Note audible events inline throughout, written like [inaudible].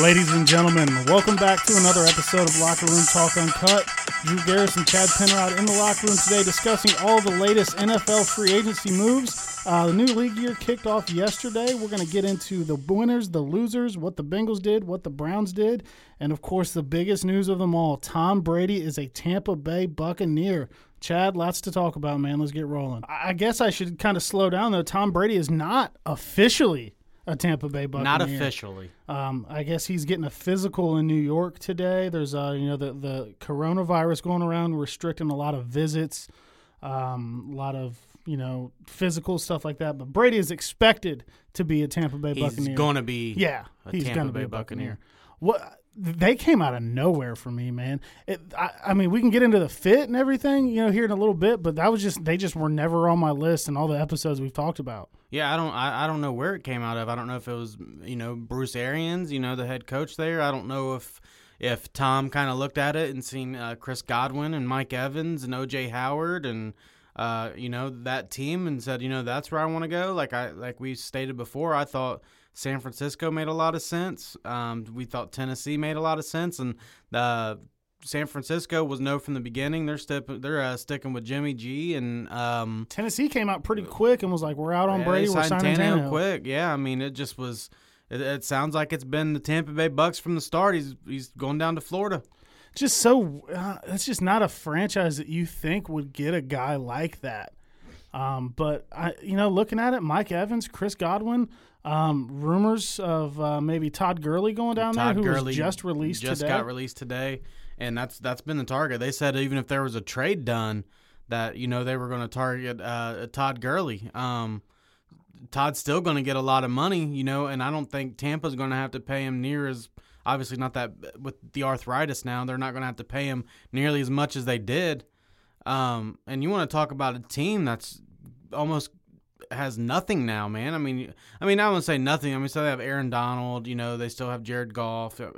Ladies and gentlemen, welcome back to another episode of Locker Room Talk Uncut. Drew Garris and Chad Penrod in the locker room today discussing all the latest NFL free agency moves. Uh, the new league year kicked off yesterday. We're going to get into the winners, the losers, what the Bengals did, what the Browns did, and of course, the biggest news of them all Tom Brady is a Tampa Bay Buccaneer. Chad, lots to talk about, man. Let's get rolling. I guess I should kind of slow down, though. Tom Brady is not officially a Tampa Bay Buccaneer. Not officially. Um, I guess he's getting a physical in New York today. There's uh, you know the the coronavirus going around, restricting a lot of visits, um, a lot of you know physical stuff like that. But Brady is expected to be a Tampa Bay He's Buccaneer. He's going to be yeah, a he's going to be a Buccaneer. What they came out of nowhere for me, man. It, I, I mean, we can get into the fit and everything, you know, here in a little bit. But that was just they just were never on my list and all the episodes we've talked about. Yeah, I don't I, I don't know where it came out of. I don't know if it was you know Bruce Arians, you know the head coach there. I don't know if if Tom kind of looked at it and seen uh, Chris Godwin and Mike Evans and OJ Howard and uh, you know that team and said you know that's where I want to go. Like I like we stated before, I thought San Francisco made a lot of sense. Um, we thought Tennessee made a lot of sense, and uh, San Francisco was no from the beginning. They're step, they're uh, sticking with Jimmy G and um, Tennessee came out pretty quick and was like, "We're out on yeah, Brady. We're signing Tannehill Tannehill." quick. Yeah, I mean it just was. It, it sounds like it's been the Tampa Bay Bucks from the start. He's he's going down to Florida. Just so uh, that's just not a franchise that you think would get a guy like that. Um, but I, you know, looking at it, Mike Evans, Chris Godwin, um, rumors of uh, maybe Todd Gurley going down Todd there, who Gurley was just released just today. got released today, and that's that's been the target. They said even if there was a trade done, that you know they were going to target uh, Todd Gurley. Um, Todd's still going to get a lot of money, you know, and I don't think Tampa's going to have to pay him near as obviously not that with the arthritis now. They're not going to have to pay him nearly as much as they did. Um, and you want to talk about a team that's almost has nothing now, man. I mean, I mean, I wouldn't say nothing. I mean, so they have Aaron Donald. You know, they still have Jared Goff, uh,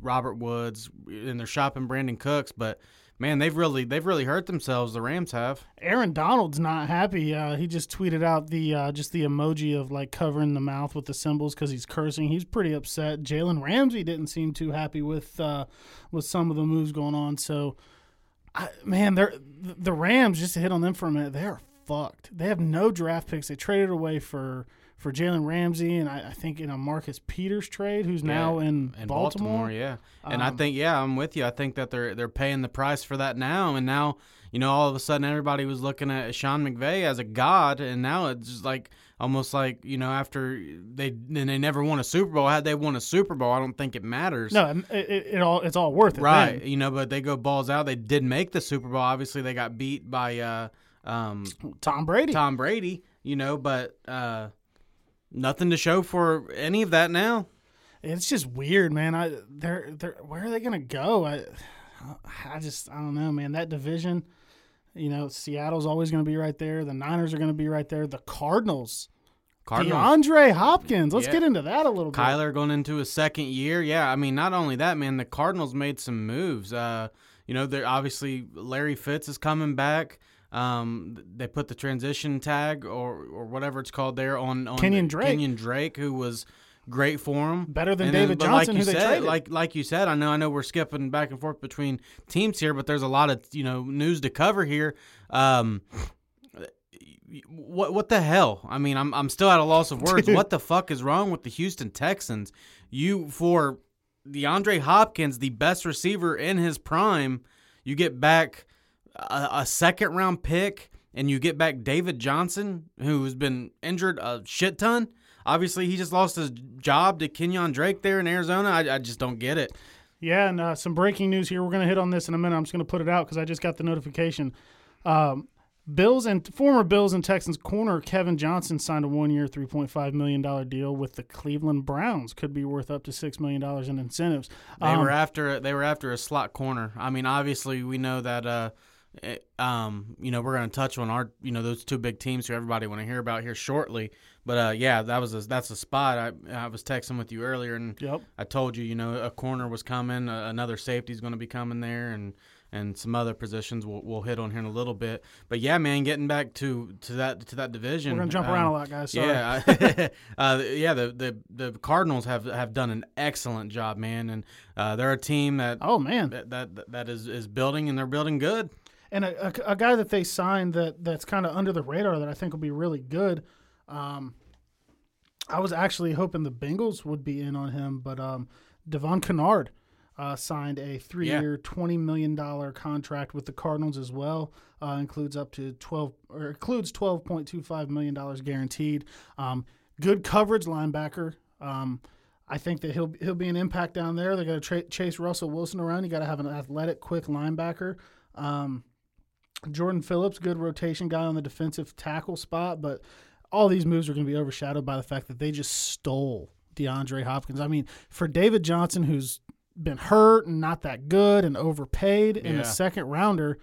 Robert Woods, and they're shopping Brandin Cooks. But man, they've really they've really hurt themselves. The Rams have. Aaron Donald's not happy. Uh, he just tweeted out the uh, just the emoji of like covering the mouth with the symbols because he's cursing. He's pretty upset. Jalen Ramsey didn't seem too happy with uh, with some of the moves going on. So, I, man, they're the Rams. Just to hit on them for a minute, they are fucked. They have no draft picks. They traded away for for Jalen Ramsey and I, I, think in a Marcus Peters trade, who's now in, in Baltimore. Baltimore. Yeah, and Um, I think yeah, I'm with you. I think that they're they're paying the price for that now, and now you know all of a sudden everybody was looking at Sean McVay as a god, and now it's just like almost like you know after they and they never won a Super Bowl. Had they won a Super Bowl, I don't think it matters. No, it, it, it all it's all worth it. right? then. You know, but they go balls out. They did make the Super Bowl. Obviously, they got beat by uh, um, Tom Brady. Tom Brady. You know, but uh, nothing to show for any of that now. It's just weird, man. I they're they're where are they gonna go? I I just I don't know, man. That division, you know, Seattle's always gonna be right there. The Niners are gonna be right there. The Cardinals, Cardinals. DeAndre Hopkins. Let's Yeah. get into that a little bit. Kyler going into his second year. Yeah, I mean, not only that, man, the Cardinals made some moves. Uh, you know, they're obviously Larry Fitz is coming back. Um, they put the transition tag or or whatever it's called there on on Kenyon Drake. Kenyon Drake, who was great for him. Better than And David but Johnson, like you who they said, traded. Like like you said, I know I know we're skipping back and forth between teams here, but there's a lot of you know news to cover here. Um, what what the hell? I mean, I'm I'm still at a loss of words. [laughs] Dude. What the fuck is wrong with the Houston Texans? You for DeAndre Hopkins, the best receiver in his prime, you get back a, a second round pick, and you get back David Johnson, who's been injured a shit ton. Obviously, he just lost his job to Kenyon Drake there in Arizona. I, I just don't get it. Yeah, and uh, some breaking news here. We're going to hit on this in a minute. I'm just going to put it out because I just got the notification. Um, Bills and former Bills and Texans corner Kevin Johnson signed a one-year, three point five million dollar deal with the Cleveland Browns. Could be worth up to six million dollars in incentives. They Um, were after they were after a slot corner. I mean, obviously we know that uh, it, um, you know, we're going to touch on our, you know, those two big teams who everybody want to hear about here shortly. But uh, yeah, that was a, that's a spot. I I was texting with you earlier, and Yep. I told you, you know, a corner was coming, uh, another safety's going to be coming there, and and some other positions we'll, we'll hit on here in a little bit. But yeah, man, getting back to to that to that division, We're gonna jump um, around a lot, guys. Sorry. Yeah, [laughs] uh, yeah. The, the the Cardinals have have done an excellent job, man, and uh, they're a team that Oh man. that that, that is, is building and they're building good. And a, a, a guy that they signed that that's kind of under the radar that I think will be really good. Um, I was actually hoping the Bengals would be in on him, but um, Devon Kennard uh, signed a three-year, twenty million dollar contract with the Cardinals as well. Uh, includes up to twelve or includes twelve point two five million dollars guaranteed. Um, good coverage linebacker. Um, I think that he'll he'll be an impact down there. They're going to tra- chase Russell Wilson around. You got to have an athletic, quick linebacker. Um, Jordan Phillips, good rotation guy on the defensive tackle spot, but all these moves are going to be overshadowed by the fact that they just stole DeAndre Hopkins. I mean, for David Johnson, who's been hurt and not that good and overpaid in Yeah. a second rounder,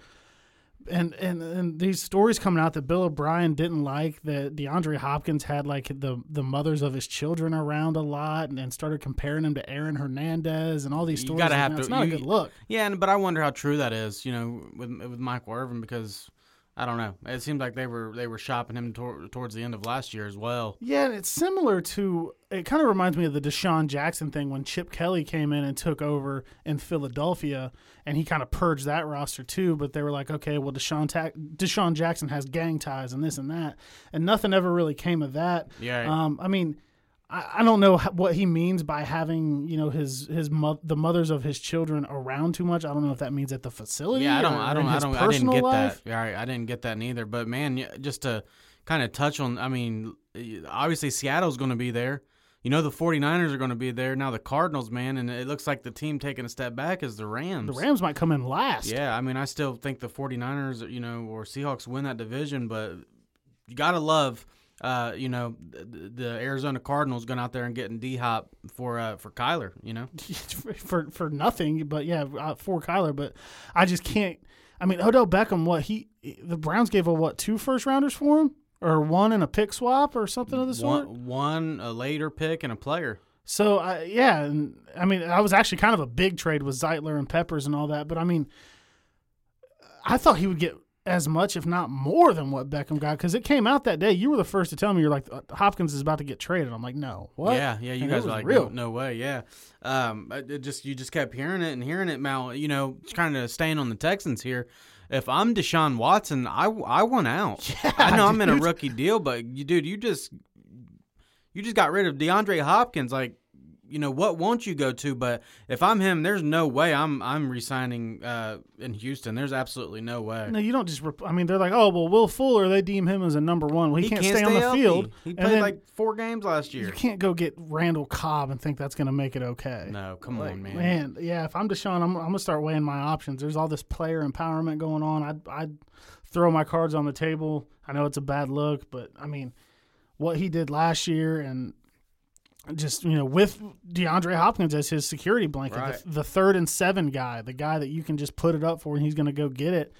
and, and and these stories coming out that Bill O'Brien didn't like that DeAndre Hopkins had like the the mothers of his children around a lot and, and started comparing him to Aaron Hernandez and all these You stories. gotta have "No, to- It's not you- a good look. Yeah, and, but I wonder how true that is. You know, with with Michael Irvin because I don't know. It seemed like they were they were shopping him tor- towards the end of last year as well. Yeah, and it's similar to. It kind of reminds me of the DeSean Jackson thing when Chip Kelly came in and took over in Philadelphia, and he kind of purged that roster too. But they were like, okay, well, DeSean Ta- DeSean Jackson has gang ties and this and that, and nothing ever really came of that. Yeah. Um, I mean, I, I don't know what he means by having you know his his mo- the mothers of his children around too much. I don't know if that means at the facility. Yeah, I don't, I don't, I don't, I didn't get life. that. Yeah, I I didn't get that neither. But man, just to kind of touch on, I mean, obviously Seattle's going to be there. You know, the 49ers are going to be there. Now the Cardinals, man, and it looks like the team taking a step back is the Rams. The Rams might come in last. Yeah, I mean, I still think the 49ers, you know, or Seahawks win that division, but you got to love, uh, you know, the, the Arizona Cardinals going out there and getting D Hop for uh, for Kyler, you know? [laughs] for for nothing. But yeah, uh, for Kyler. But I just can't. I mean, Odell Beckham. What he the Browns gave a what two first rounders for him, or one and a pick swap, or something of the sort. One, one, a later pick, and a player. So I yeah, and I mean, I was actually kind of a big trade with Zeitler and Peppers and all that. But I mean, I thought he would get as much, if not more, than what Beckham got because it came out that day. You were the first to tell me you're like "Uh, Hopkins is about to get traded. I'm like, no, what? Yeah, yeah, you And guys were like, real. No, no way, yeah. Um, it just you just kept hearing it and hearing it. Mal, you know, kind of staying on the Texans here. If I'm Deshaun Watson, I, I want out. [laughs] Yeah, I know I'm in a rookie deal, but you, dude, you just you just got rid of DeAndre Hopkins. Like, you know, what won't you go to? But if I'm him, there's no way I'm I'm resigning uh, in Houston. There's absolutely no way. No, you don't just. Rep- I mean, they're like, oh well, Will Fuller. They deem him as a number one. Well, he, can't, stay, on the healthy. field. He played then like four games last year. you can't go get Randall Cobb and think that's going to make it okay. No, come Like, on, man. man. Yeah, if I'm Deshaun, I'm, I'm gonna start weighing my options. There's all this player empowerment going on. I'd I'd throw my cards on the table. I know it's a bad look, but I mean, what he did last year and just you know with DeAndre Hopkins as his security blanket, Right. the, the third and seven guy, the guy that you can just put it up for and he's going to go get it.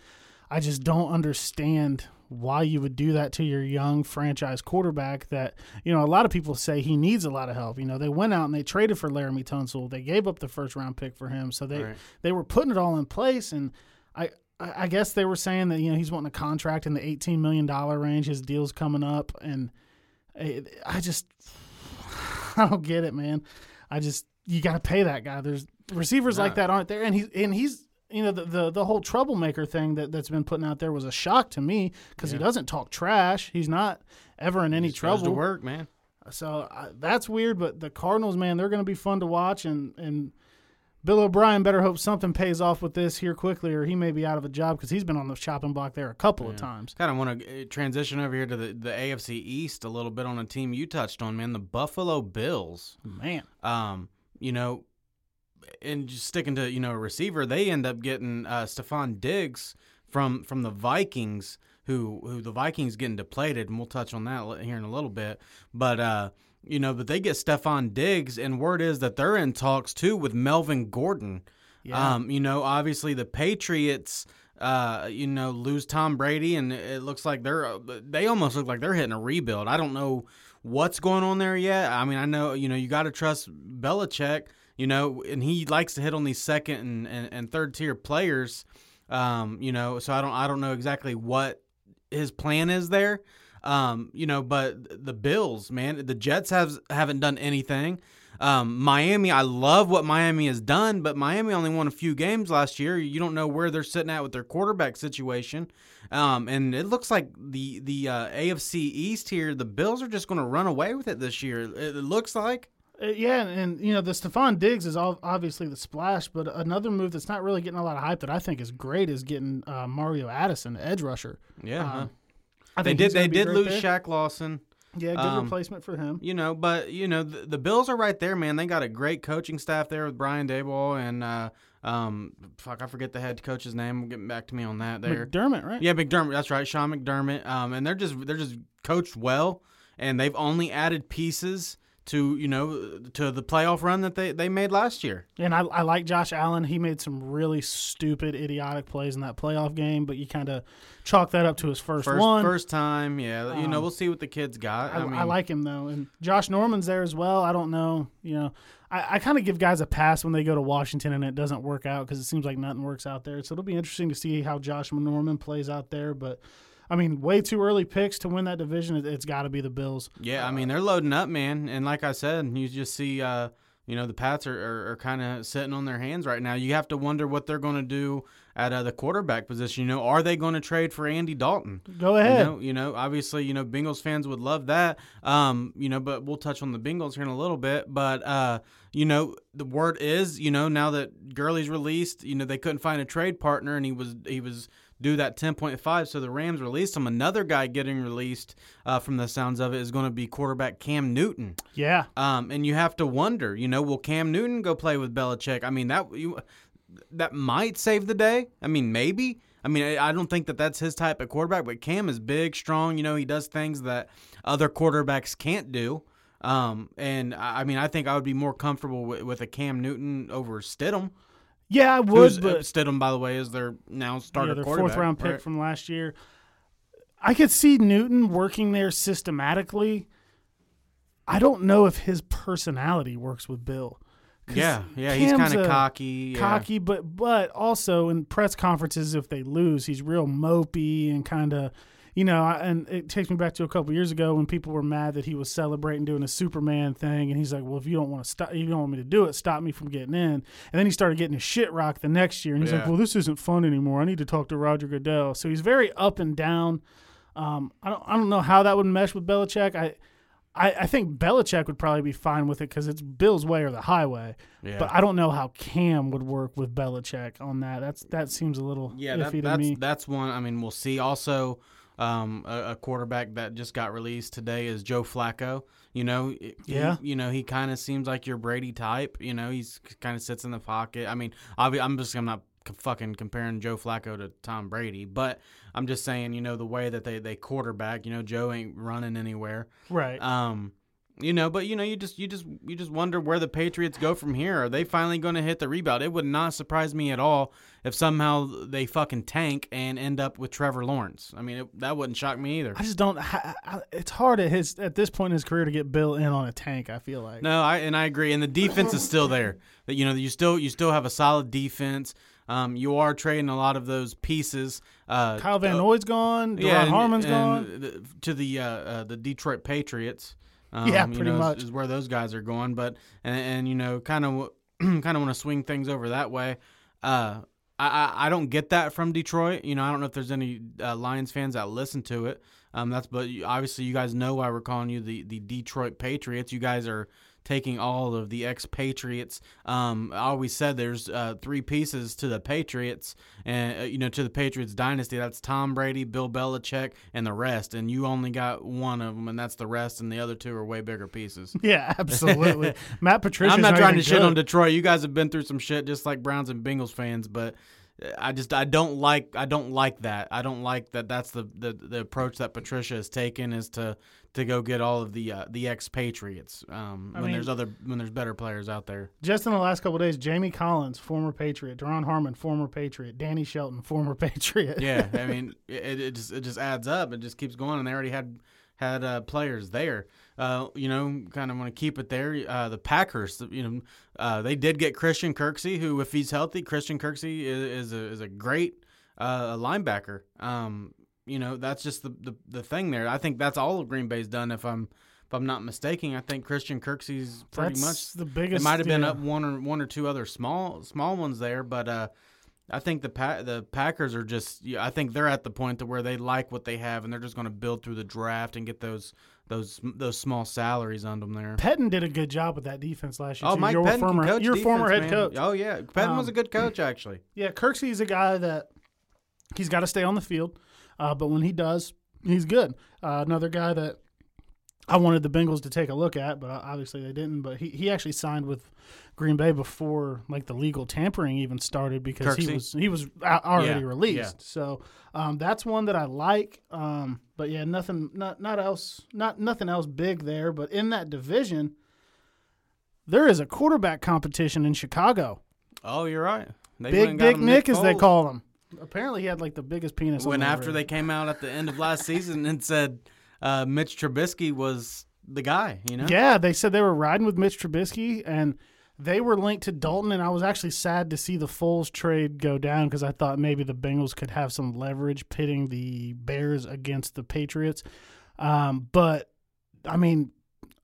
I just don't understand why you would do that to your young franchise quarterback that, you know, a lot of people say he needs a lot of help. You know, they went out and they traded for Laremy Tunsil. They gave up the first round pick for him. So they Right. they were putting it all in place and I I guess they were saying that, you know, he's wanting a contract in the $18 million range. His deal's coming up. And I I just, [laughs] I don't get it, man. I just, you got to pay that guy. There's receivers like that aren't there. And he's, and he's, you know, the, the, the whole troublemaker thing that, that's been putting out there was a shock to me because he doesn't talk trash. He's not ever in any goes to work, man. So I, that's weird. But the Cardinals, man, they're going to be fun to watch. And, and Bill O'Brien better hope something pays off with this here quickly, or he may be out of a job because he's been on the chopping block there a couple of times. Kind of want to transition over here to the, the AFC East a little bit on a team you touched on, man. The Buffalo Bills. Man, Um, you know, and just sticking to you know a receiver, they end up getting uh, Stefon Diggs from from the Vikings, who who the Vikings getting depleted, and we'll touch on that here in a little bit. But uh, you know, but they get Stefon Diggs, and word is that they're in talks too with Melvin Gordon. Yeah. Um, you know, obviously the Patriots. uh, you know, lose Tom Brady, and it looks like they're uh, they almost look like they're hitting a rebuild. I don't know what's going on there yet. I mean, I know you know you got to trust Belichick, you know, and he likes to hit on these second and, and, and third tier players. Um, you know, so I don't I don't know exactly what his plan is there. Um, you know, but the Bills, man, the Jets have haven't done anything. Um, Miami, I love what Miami has done, but Miami only won a few games last year. You don't know where they're sitting at with their quarterback situation. Um, and it looks like the the uh, AFC East here, the Bills are just going to run away with it this year. It, it looks like. Uh, yeah, and you know the Stefon Diggs is all, obviously the splash, but another move that's not really getting a lot of hype that I think is great is getting uh, Mario Addison, the edge rusher. Yeah, Um, huh? I they did. They did great lose there. Shaq Lawson. Yeah, good um, replacement for him. You know, but you know the, the Bills are right there, man. They got a great coaching staff there with Brian Daboll and uh, um, fuck, I forget the head coach's name. Getting back to me on that there. McDermott, right? Yeah, McDermott. That's right, Sean McDermott. Um, and they're just they're just coached well, and they've only added pieces to you know to the playoff run that they they made last year. And I, I like Josh Allen. He made some really stupid, idiotic plays in that playoff game, but you kind of chalk that up to his first, First one. first time, yeah. you know, Um, we'll see what the kids got. I, I, mean, I like him though, and Josh Norman's there as well. I don't know, you know, I, I kind of give guys a pass when they go to Washington and it doesn't work out because it seems like nothing works out there. So it'll be interesting to see how Josh Norman plays out there. But I mean, way too early picks to win that division. It, it's got to be the Bills. Yeah, I mean they're loading up, man. And like I said, you just see, uh, you know, the Pats are, are, are kind of sitting on their hands right now. You have to wonder what they're going to do at uh, the quarterback position. You know, are they going to trade for Andy Dalton? Go ahead. You know, you know, obviously, you know, Bengals fans would love that. Um, you know, but we'll touch on the Bengals here in a little bit. But uh, you know, the word is, you know, now that Gurley's released, you know, they couldn't find a trade partner, and he was he was due that ten point five. So the Rams released him. Another guy getting released, uh, from the sounds of it, is going to be quarterback Cam Newton. Yeah, Um, and you have to wonder, you know, will Cam Newton go play with Belichick? I mean, that you, that might save the day. I mean, maybe. I mean, I don't think that that's his type of quarterback, but Cam is big, strong. You know, he does things that other quarterbacks can't do. Um, and I I mean, I think I would be more comfortable with, with a Cam Newton over Stidham. Yeah, I would, Who's, but Stidham, by the way, is their now starter yeah, their quarterback. fourth round pick right? from last year. I could see Newton working there systematically. I don't know if his personality works with Bill. Yeah, yeah, he's kind of a cocky. yeah. cocky, but but also in press conferences, if they lose, he's real mopey and kind of, you know. I- And it takes me back to a couple years ago when people were mad that he was celebrating doing a Superman thing, and he's like, "Well, if you don't want to stop, if you don't want me to do it, stop me from getting in." And then he started getting his shit rocked the next year, and he's like, "Well, this isn't fun anymore. I need to talk to Roger Goodell." So he's very up and down. Um, I don't I don't know how that would mesh with Belichick. I. I, I think Belichick would probably be fine with it because it's Bill's way or the highway. Yeah. But I don't know how Cam would work with Belichick on that. That's that seems a little Yeah, iffy that, to that's me. that's one. I mean, we'll see. Also, um, a, a quarterback that just got released today is Joe Flacco. You know, he- Yeah. you know, he kind of seems like your Brady type. You know, he's kind of sits in the pocket. I mean, obvi- I'm just I'm not fucking comparing Joe Flacco to Tom Brady, but I'm just saying, you know, the way that they they quarterback. You know, Joe ain't running anywhere. right. Um, you know, but you know, you just you just you just wonder where the Patriots go from here. Are they finally going to hit the rebound? It would not surprise me at all if somehow they fucking tank and end up with Trevor Lawrence. I mean, it, that wouldn't shock me either. I just don't. I, I, it's hard at his at this point in his career to get Bill in on a tank. I feel like. No, I and I agree. And the defense is still there. That you know, you still you still have a solid defense. Um, you are trading a lot of those pieces. Uh, Kyle Van Noy's gone. Deron and- Harmon's gone. to the uh, uh, the Detroit Patriots. Um, Yeah, you pretty know, much. is, where those guys are going. But and, and you know, kind of [clears throat] kind of want to swing things over that way. Uh, I, I I don't get that from Detroit. You know, I don't know if there's any uh, Lions fans that listen to it. Um, that's but obviously you guys know why we're calling you the the Detroit Patriots. You guys are taking all of the expatriates. Um, I always said there's uh, three pieces to the Patriots, and uh, you know to the Patriots dynasty. That's Tom Brady, Bill Belichick, and the rest. And you only got one of them, and that's the rest. And the other two are way bigger pieces. [laughs] Yeah, absolutely. [laughs] Matt Patricia. I'm not trying to shit on Detroit. You guys have been through some shit, just like Browns and Bengals fans. But I just I don't like I don't like that. I don't like that. That's the the, the approach that Patricia has taken is to to go get all of the uh, the expatriates um, when mean- there's other when there's better players out there. Just in the last couple of days, Jamie Collins, former Patriot, Duron Harmon, former Patriot, Danny Shelton, [laughs] former Patriot. Yeah, I [laughs] mean it, it just it just adds up. It just keeps going, and they already had had uh, players there. Uh, you know, kind of want to keep it there. Uh, the Packers, you know, uh, they did get Christian Kirksey, who, if he's healthy, Christian Kirksey is, is a is a great uh, linebacker. Um, you know, that's just the, the the thing there. I think that's all of Green Bay's done. If I'm if I'm not mistaken, I think Christian Kirksey's pretty That's much the biggest. it might have been yeah. up one or one or two other small small ones there, but uh, I think the pa- the Packers are just. I think they're at the point to where they like what they have, and they're just going to build through the draft and get those those those small salaries on them there. Pettine did a good job with that defense last year. Oh, too. Mike your Pettine former, your defense, former head man. coach. Oh yeah, Pettine was Um, a good coach actually. [clears throat] Yeah, Kirksey's a guy that he's got to stay on the field, uh, but when he does, he's good. Uh, another guy that I wanted the Bengals to take a look at, but obviously they didn't. But he, he actually signed with Green Bay before like the legal tampering even started because he was he was already Yeah, released. yeah. So um, that's one that I like. Um, but yeah, nothing not not else not nothing else big there. But in that division, there is a quarterback competition in Chicago. Oh, you're right. They Big Dick him Nick, as they call him. Apparently, he had like the biggest penis. When after they came out at the end of last season and said uh, Mitch Trubisky was the guy, you know. yeah, they said they were riding with Mitch Trubisky, and they were linked to Dalton. And I was actually sad to see the Foles trade go down because I thought maybe the Bengals could have some leverage pitting the Bears against the Patriots. Um, but I mean,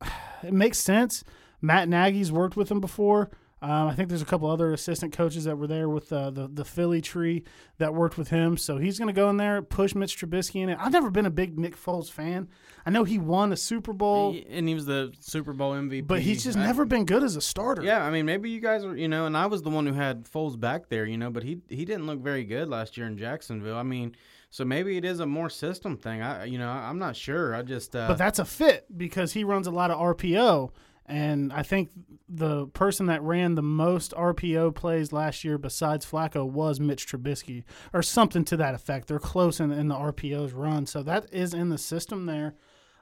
[sighs] it makes sense. Matt Nagy's worked with him before. Um, I think there's a couple other assistant coaches that were there with uh, the the Philly tree that worked with him. So he's going to go in there, push Mitch Trubisky in it. I've never been a big Nick Foles fan. I know he won a Super Bowl, He- and he was the Super Bowl MVP. but he's just I- never been good as a starter. Yeah, I mean, maybe you guys are, you know, and I was the one who had Foles back there, you know, but he he didn't look very good last year in Jacksonville. I mean, so maybe it is a more system thing. I, you know, I'm not sure. I just, uh, But that's a fit because he runs a lot of RPO. And I think the person that ran the most RPO plays last year, besides Flacco, was Mitch Trubisky or something to that effect. They're close in, in the RPOs run. So that is in the system there.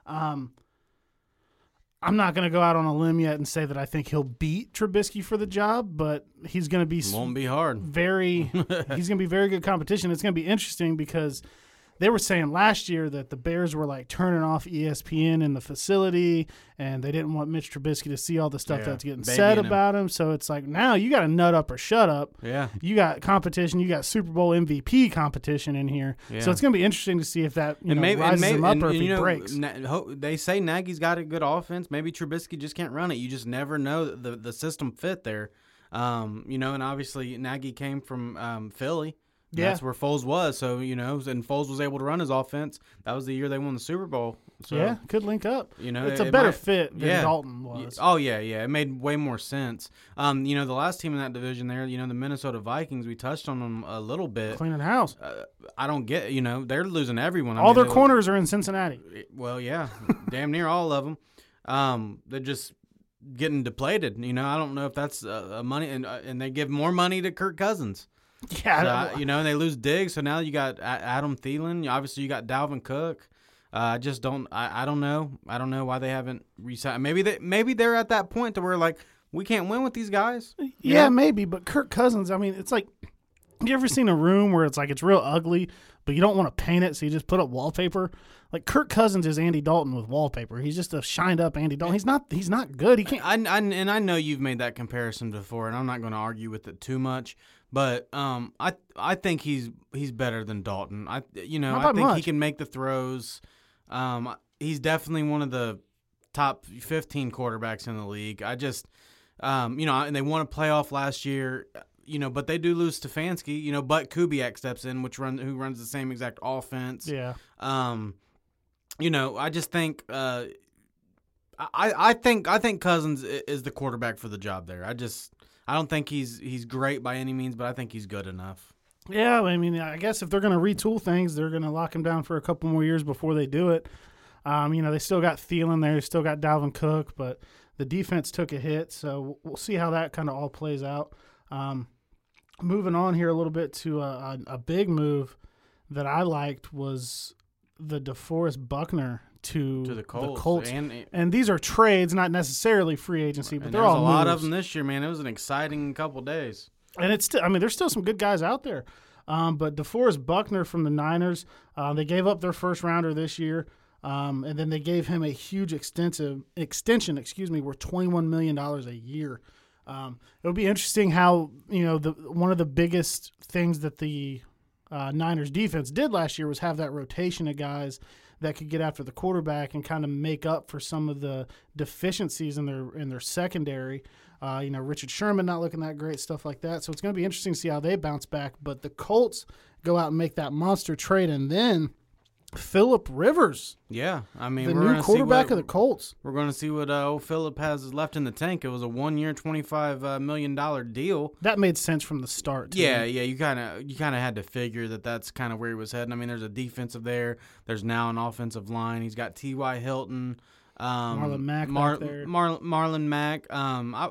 Um, I'm not going to go out on a limb yet and say that I think he'll beat Trubisky for the job, but he's going to be won't be hard. very [laughs] he's going to be very good competition. It's going to be interesting because they were saying last year that the Bears were like turning off ESPN in the facility and they didn't want Mitch Trubisky to see all the stuff Yeah, that's getting said him. about him. So it's like now you got to nut up or shut up. Yeah. You got competition. You got Super Bowl MVP competition in here. So it's going to be interesting to see if that you and know, maybe, rises and maybe him up and, or if he know, breaks. Na- they say Nagy's got a good offense. Maybe Trubisky just can't run it. You just never know the the system fit there. Um, you know, and obviously Nagy came from um, Philly. Yeah. That's where Foles was. So, you know, and Foles was able to run his offense. That was the year they won the Super Bowl. So, yeah, could link up. You know, it's it- a better might- fit than yeah. Dalton was. Oh yeah, yeah. It made way more sense. Um, you know, the last team in that division there, you know, the Minnesota Vikings. We touched on them a little bit. Cleaning house. Uh, I don't get. You know, they're losing everyone. I all mean, their corners are in Cincinnati. Well, yeah, [laughs] damn near all of them. Um, they're just getting depleted. You know, I don't know if that's uh, money, and uh, and they give more money to Kirk Cousins. [laughs] Yeah, So, you know, and they lose Diggs. So now you got Adam Thielen. Obviously, you got Dalvin Cook. Uh, I just don't. I, I don't know. I don't know why they haven't resigned. Maybe they maybe they're at that point to where like we can't win with these guys. Yeah, know? maybe, but Kirk Cousins, I mean, it's like you ever seen a room where it's like it's real ugly, but you don't want to paint it, so you just put up wallpaper? Like Kirk Cousins is Andy Dalton with wallpaper. He's just a shined up Andy Dalton. He's not he's not good. He can't I, I, and I know you've made that comparison before, and I'm not going to argue with it too much. But um, I I think he's he's better than Dalton. I you know I think he can make the throws. Um, he's definitely one of the top 15 quarterbacks in the league. I just um, you know, and they won a playoff last year. You know, but they do lose Stefanski. You know, but Kubiak steps in, which run who runs the same exact offense. Yeah. Um, you know, I just think uh, I I think I think Cousins is the quarterback for the job there. I just I don't think he's he's great by any means, but I think he's good enough. Yeah, I mean, I guess if they're going to retool things, they're going to lock him down for a couple more years before they do it. Um, you know, they still got Thielen there, still got Dalvin Cook, but the defense took a hit, so we'll see how that kind of all plays out. Um, moving on here a little bit to a, a, a big move that I liked was the DeForest Buckner to, to the Colts. Colts. And, And these are trades, not necessarily free agency, but they're all a lot of them this year, man. It was an exciting couple days. and it's still, I mean, there's still some good guys out there. Um, but DeForest Buckner from the Niners, uh, they gave up their first rounder this year, um, and then they gave him a huge extensive extension. Excuse me, worth twenty one million dollars a year. Um, it'll be interesting how you know the one of the biggest things that the uh, Niners defense did last year was have that rotation of guys that could get after the quarterback and kind of make up for some of the deficiencies in their in their secondary. Uh, you know, Richard Sherman not looking that great, stuff like that. So it's going to be interesting to see how they bounce back. But the Colts go out and make that monster trade, and then Philip Rivers, Yeah, I mean, the new quarterback what- of the Colts. We're going to see what uh, old Philip has left in the tank. It was a one-year, twenty-five uh, million dollar deal. That made sense from the start. to Yeah, yeah, you kind of you kind of had to figure that that's kind of where he was heading. I mean, there's a defensive there. There's now an offensive line. He's got T.Y. Hilton, um, Marlon Mack Mar-. Mar- Marlon Mack. Um, I,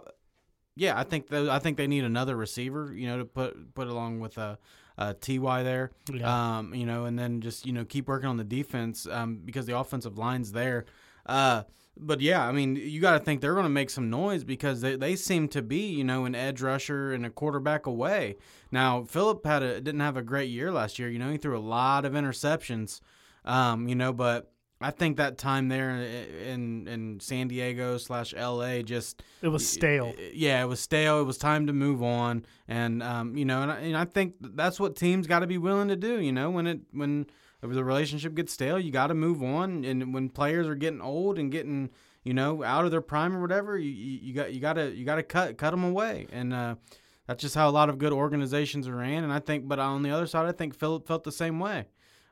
yeah, I think th- I think they need another receiver. You know, to put put along with uh, uh, Ty there. Yeah. Um, you know, and then just you know keep working on the defense um, because the offensive line's there. Uh, but yeah, I mean, you got to think they're going to make some noise because they, they seem to be, you know, an edge rusher and a quarterback away. Now, Philip had a didn't have a great year last year. You know, he threw a lot of interceptions. Um, you know, but I think that time there in in San Diego slash L.A. just it was stale. yeah, it was stale. It was time to move on, and um, you know, and I, and I think that's what teams got to be willing to do. You know, when it when the relationship gets stale, you got to move on. And when players are getting old and getting you know out of their prime or whatever, you, you, you got you got to you got to cut cut them away, and uh, that's just how a lot of good organizations are ran. And I think, but on the other side, I think Philip felt the same way.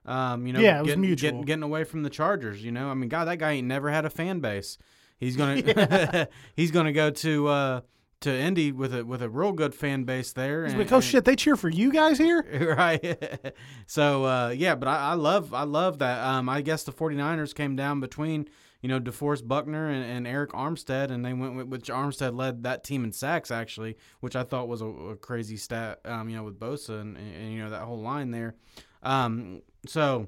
Um, you know, Yeah, it was getting, mutual. Getting, getting away from the Chargers. You know, I mean, God, that guy ain't never had a fan base. He's gonna [laughs] [laughs] he's gonna go to uh, to Indy with a with a real good fan base there. He's and- like, oh and- shit, they cheer for you guys here? [laughs] right. so uh, yeah, but I, I love I love that. Um, I guess the 49ers came down between you know DeForest Buckner and, and Arik Armstead, and they went with which Armstead led that team in sacks actually, which I thought was a, a crazy stat. Um, you know with Bosa and, and, and, you know that whole line there. Um, so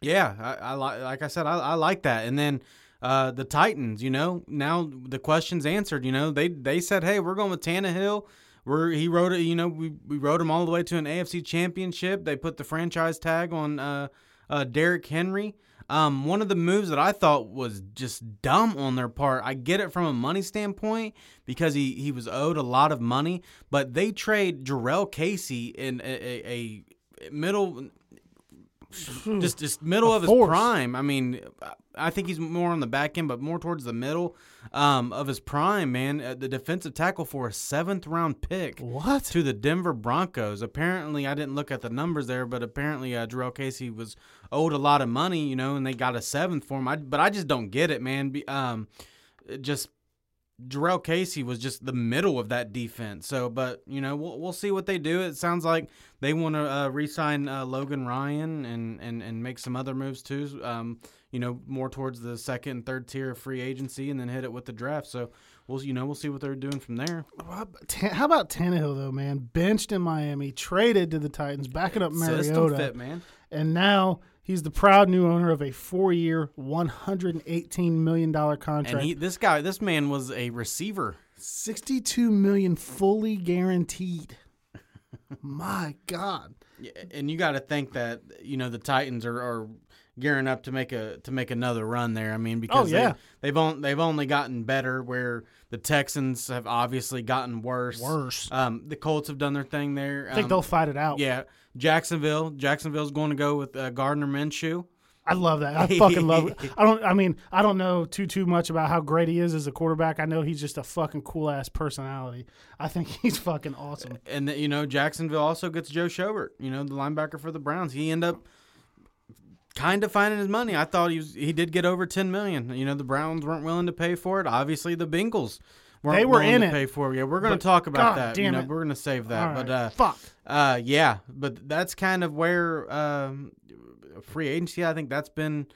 yeah, I, like like I said, I, I like that. And then uh, the Titans, you know, now the question's answered. You know, they they said, hey, we're going with Tannehill. We're he wrote it. You know, we we rode him all the way to an AFC Championship. They put the franchise tag on uh, uh, Derrick Henry. Um, one of the moves that I thought was just dumb on their part. I get it from a money standpoint because he, he was owed a lot of money, but they trade Jurrell Casey in a, a, a middle just just middle A of his prime. I mean, I think he's more on the back end, but more towards the middle um, of his prime. Man, Uh, the defensive tackle for a seventh round pick What? to the Denver Broncos. Apparently, I didn't look at the numbers there, but apparently, uh, Jurrell Casey was owed a lot of money, you know, and they got a seventh for him. I, but I just don't get it, man. Be, um, just Jurrell Casey was just the middle of that defense. So, but you know, we'll we'll see what they do. It sounds like they want to uh, re-sign uh, Logan Ryan and, and and make some other moves too. Um, you know, more towards the second and third tier of free agency, and then hit it with the draft. So, we'll you know we'll see what they're doing from there. How about Tannehill though, man? Benched in Miami, traded to the Titans, backing up Mariota, fit, man. and now he's the proud new owner of a four-year, one hundred and eighteen million dollar contract. And he, this guy, this man was a receiver. Sixty-two million fully guaranteed. My God. Yeah, and you got to think that you know the Titans are, are gearing up to make a to make another run there. I mean, because Oh, yeah. they, they've on, they've only gotten better, where the Texans have obviously gotten worse. Worse. Um, the Colts have done their thing there. I think Um, they'll fight it out. Yeah, Jacksonville. Jacksonville's going to go with uh, Gardner Minshew. I love that. I fucking love it. [laughs] I don't. I mean, I don't know too too much about how great he is as a quarterback. I know he's just a fucking cool ass personality. I think [laughs] he's fucking awesome. And you know Jacksonville also gets Joe Schobert. You know the linebacker for the Browns. He ended up kind of finding his money. I thought he was he did get over ten million. You know the Browns weren't willing to pay for it. Obviously the Bengals weren't They were willing in to it. pay for it. Yeah, we're going to talk about God that. damn you know, it. we're going to save that. But uh, fuck. uh, yeah, but that's kind of where um, free agency. I think that's been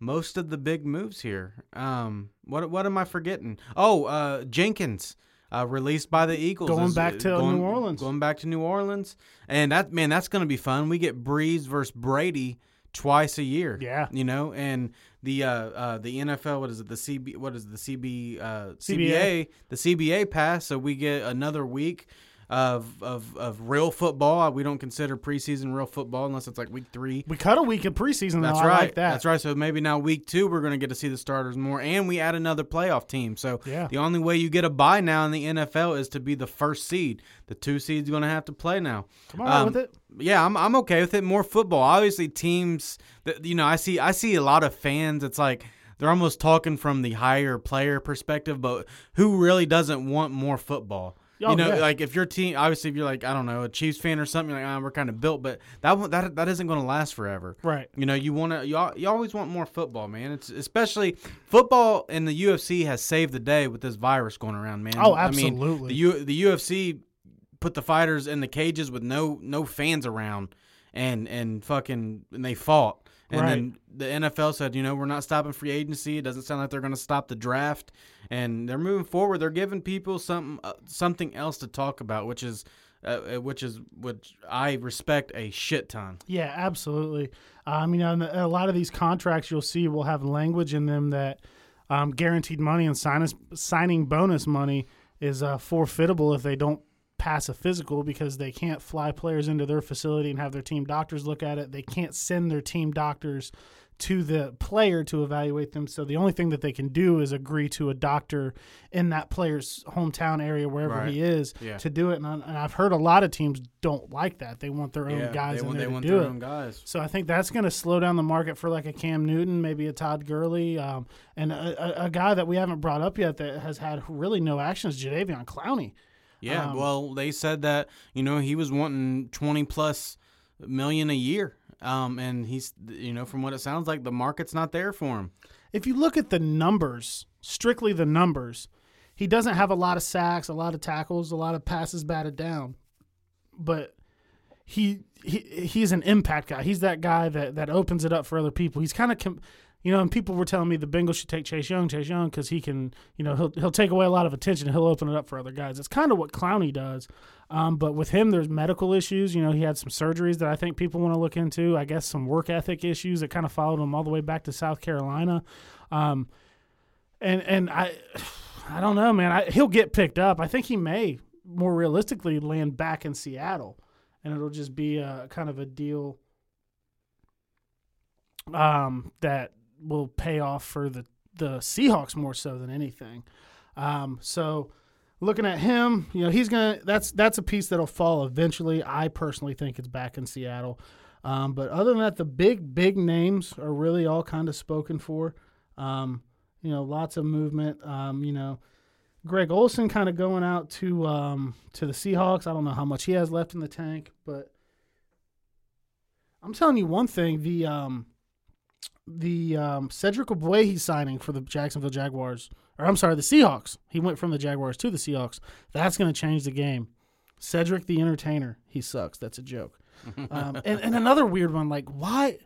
most of the big moves here. Um, what what am I forgetting? Oh, uh, Jenkins. uh, released by the Eagles. Going Is- back to going- New Orleans. Going back to New Orleans, and that man, that's going to be fun. We get Brees versus Brady twice a year. Yeah. you know, and the uh, uh, the NFL, what is it? The CB, what is it, the CB, uh, CBA. CBA, the CBA pass, so we get another week. Of, of, of real football, we don't consider preseason real football unless it's like week three. We cut a week of preseason. That's though. right. Like that. That's right. So maybe now week two we're going to get to see the starters more, and we add another playoff team. So Yeah. the only way you get a bye now in the NFL is to be the first seed. The two seeds going to have to play now. All right Um, with it. Yeah, I'm I'm okay with it. More football. Obviously, teams that you know, I see I see a lot of fans. It's like they're almost talking from the higher player perspective, but who really doesn't want more football? Oh, you know, yeah. like if your team, obviously, if you're like I don't know a Chiefs fan or something, like ah, we're kind of built, but that that that isn't going to last forever. Right. You know, you want to you, you always want more football, man. It's especially football in the UFC has saved the day with this virus going around, man. Oh, I mean, absolutely. the U, the UFC put the fighters in the cages with no no fans around, and and fucking and they fought. And then the NFL said, you know, we're not stopping free agency. It doesn't sound like they're going to stop the draft, and they're moving forward. They're giving people something uh, something else to talk about, which is. Uh, uh, which is which I respect a shit ton. Yeah, absolutely. Um, you know, a lot of these contracts you'll see will have language in them that um, guaranteed money and sign signing bonus money is uh, forfeitable if they don't pass a physical because they can't fly players into their facility and have their team doctors look at it. They can't send their team doctors to the player to evaluate them. So the only thing that they can do is agree to a doctor in that player's hometown area, wherever Right. he is, Yeah. to do it. And, I, and I've heard a lot of teams don't like that. They want their own guys they in there they to want do their it. own guys. So I think that's going to slow down the market for like a Cam Newton, maybe a Todd Gurley, um, and a, a, a guy that we haven't brought up yet that has had really no action is Jadeveon Clowney. Yeah, Um, well, they said that you know he was wanting twenty plus million a year, um, and he's you know from what it sounds like the market's not there for him. If you look at the numbers, strictly the numbers, he doesn't have a lot of sacks, a lot of tackles, a lot of passes batted down, but he he he's an impact guy. He's that guy that that opens it up for other people. He's kind of com- you know, and people were telling me the Bengals should take Chase Young, Chase Young, because he can, you know, he'll he'll take away a lot of attention he'll open it up for other guys. It's kind of what Clowney does, um, but with him, there's medical issues. You know, he had some surgeries that I think people want to look into. I guess some work ethic issues that kind of followed him all the way back to South Carolina, um, and and I, [sighs] I don't know, man. I, he'll get picked up. I think he may more realistically land back in Seattle, and it'll just be a kind of a deal um, that will pay off for the the Seahawks more so than anything. Um, so looking at him, you know, he's gonna that's that's a piece that'll fall eventually. I personally think it's back in Seattle. Um, but other than that, the big big names are really all kind of spoken for. Um, you know, lots of movement. Um, you know, Greg Olsen kind of going out to um, to the Seahawks. I don't know how much he has left in the tank, but I'm telling you one thing: the um, the um, Cedric Ogbuehi he's signing for the Jacksonville Jaguars, or I'm sorry, the Seahawks. He went from the Jaguars to the Seahawks. That's going to change the game. Cedric the Entertainer, he sucks. That's a joke. [laughs] Um, and, and another weird one, like why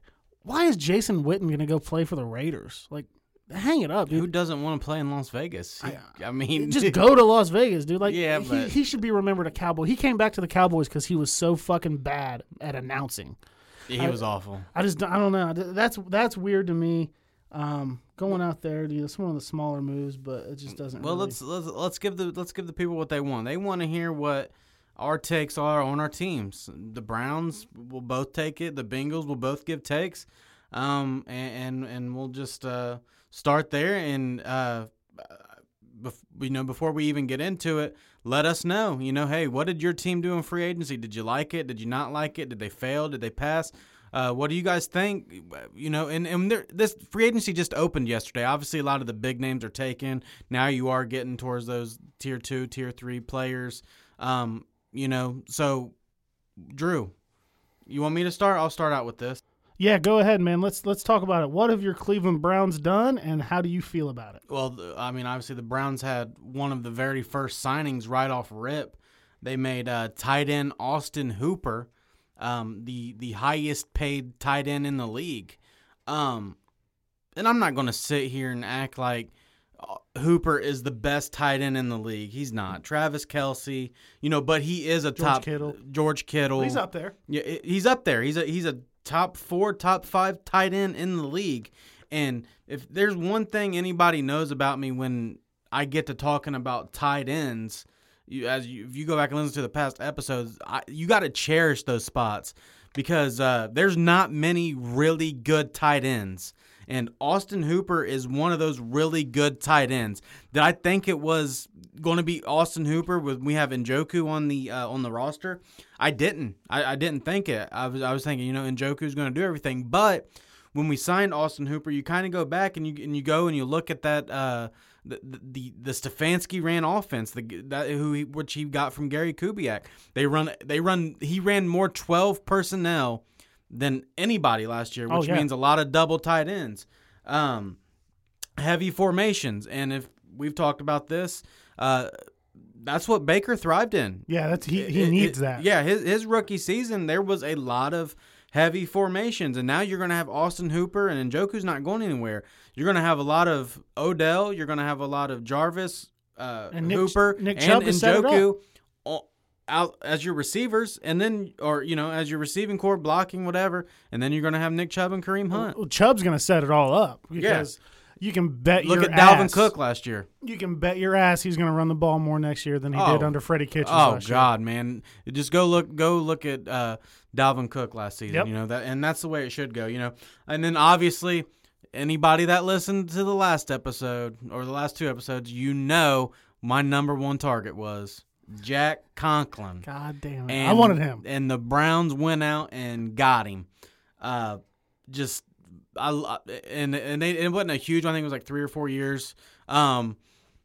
why is Jason Witten going to go play for the Raiders? Like, hang it up, dude. Who doesn't want to play in Las Vegas? He- I, mean, just [laughs] go to Las Vegas, dude. Like, Yeah, he, but- he should be remembered a Cowboy. He came back to the Cowboys because he was so fucking bad at announcing. He was awful. I just I don't know. That's that's weird to me. Um, going out there, you know, it's one of the smaller moves, but it just doesn't. Well, really- let's let's let's give the let's give the people what they want. They want to hear what our takes are on our teams. The Browns will both take it. The Bengals will both give takes, um, and and, and we'll just uh, start there. And uh, you know, before we even get into it, let us know. You know, hey, what did your team do in free agency? Did you like it? Did you not like it? Did they fail? Did they pass? Uh, what do you guys think? You know, and, and there, this free agency just opened yesterday. Obviously, a lot of the big names are taken. Now you are getting towards those tier two, tier three players. Um, you know, so Drew, you want me to start? I'll start out with this. Yeah, go ahead, man. Let's let's talk about it. What have your Cleveland Browns done, and how do you feel about it? Well, I mean, obviously the Browns had one of the very first signings right off rip. They made uh, tight end Austin Hooper, um, the the highest paid tight end in the league. Um, and I'm not going to sit here and act like Hooper is the best tight end in the league. He's not. Travis Kelce, you know, but he is a top Kittle. George Kittle. He's up there. Yeah, he's up there. He's a he's a top four, top five tight end in the league. And if there's one thing anybody knows about me when I get to talking about tight ends, you, as you, if you go back and listen to the past episodes, I, you got to cherish those spots because uh, there's not many really good tight ends. And Austin Hooper is one of those really good tight ends. Did I think it was going to be Austin Hooper with we have Njoku on the uh, on the roster? I didn't. I, I didn't think it. I was I was thinking, you know, Njoku's going to do everything. But when we signed Austin Hooper, you kind of go back and you and you go and you look at that uh, the the the Stefanski ran offense, the that who he, which he got from Gary Kubiak. They run they run he ran more twelve personnel than anybody last year, Oh, which yeah. means a lot of double tight ends. Um, heavy formations, and if we've talked about this, uh, that's what Baker thrived in. Yeah, that's he, he It- needs it- that. Yeah, his his rookie season there was a lot of heavy formations, and now you're going to have Austin Hooper and Njoku's not going anywhere. You're going to have a lot of Odell. You're going to have a lot of Jarvis, uh, And Nick- Hooper, Nick and Chubb set it Njoku out as your receivers, and then or you know as your receiving core blocking whatever, and then you're going to have Nick Chubb and Kareem Hunt. Well, Chubb's going to set it all up because you can bet Look your at Dalvin ass, Cook last year. You can bet your ass he's going to run the ball more next year than he Oh. did under Freddie Kitchens. Oh last year. God, man! Just go look, go look at uh, Dalvin Cook last season. Yep. You know that, and that's the way it should go. You know, and then obviously anybody that listened to the last episode or the last two episodes, you know my number one target was Jack Conklin. God damn it! And, I wanted him. and the Browns went out and got him. Uh, just I and and they, it wasn't a huge. One. I think it was like three or four years. Um,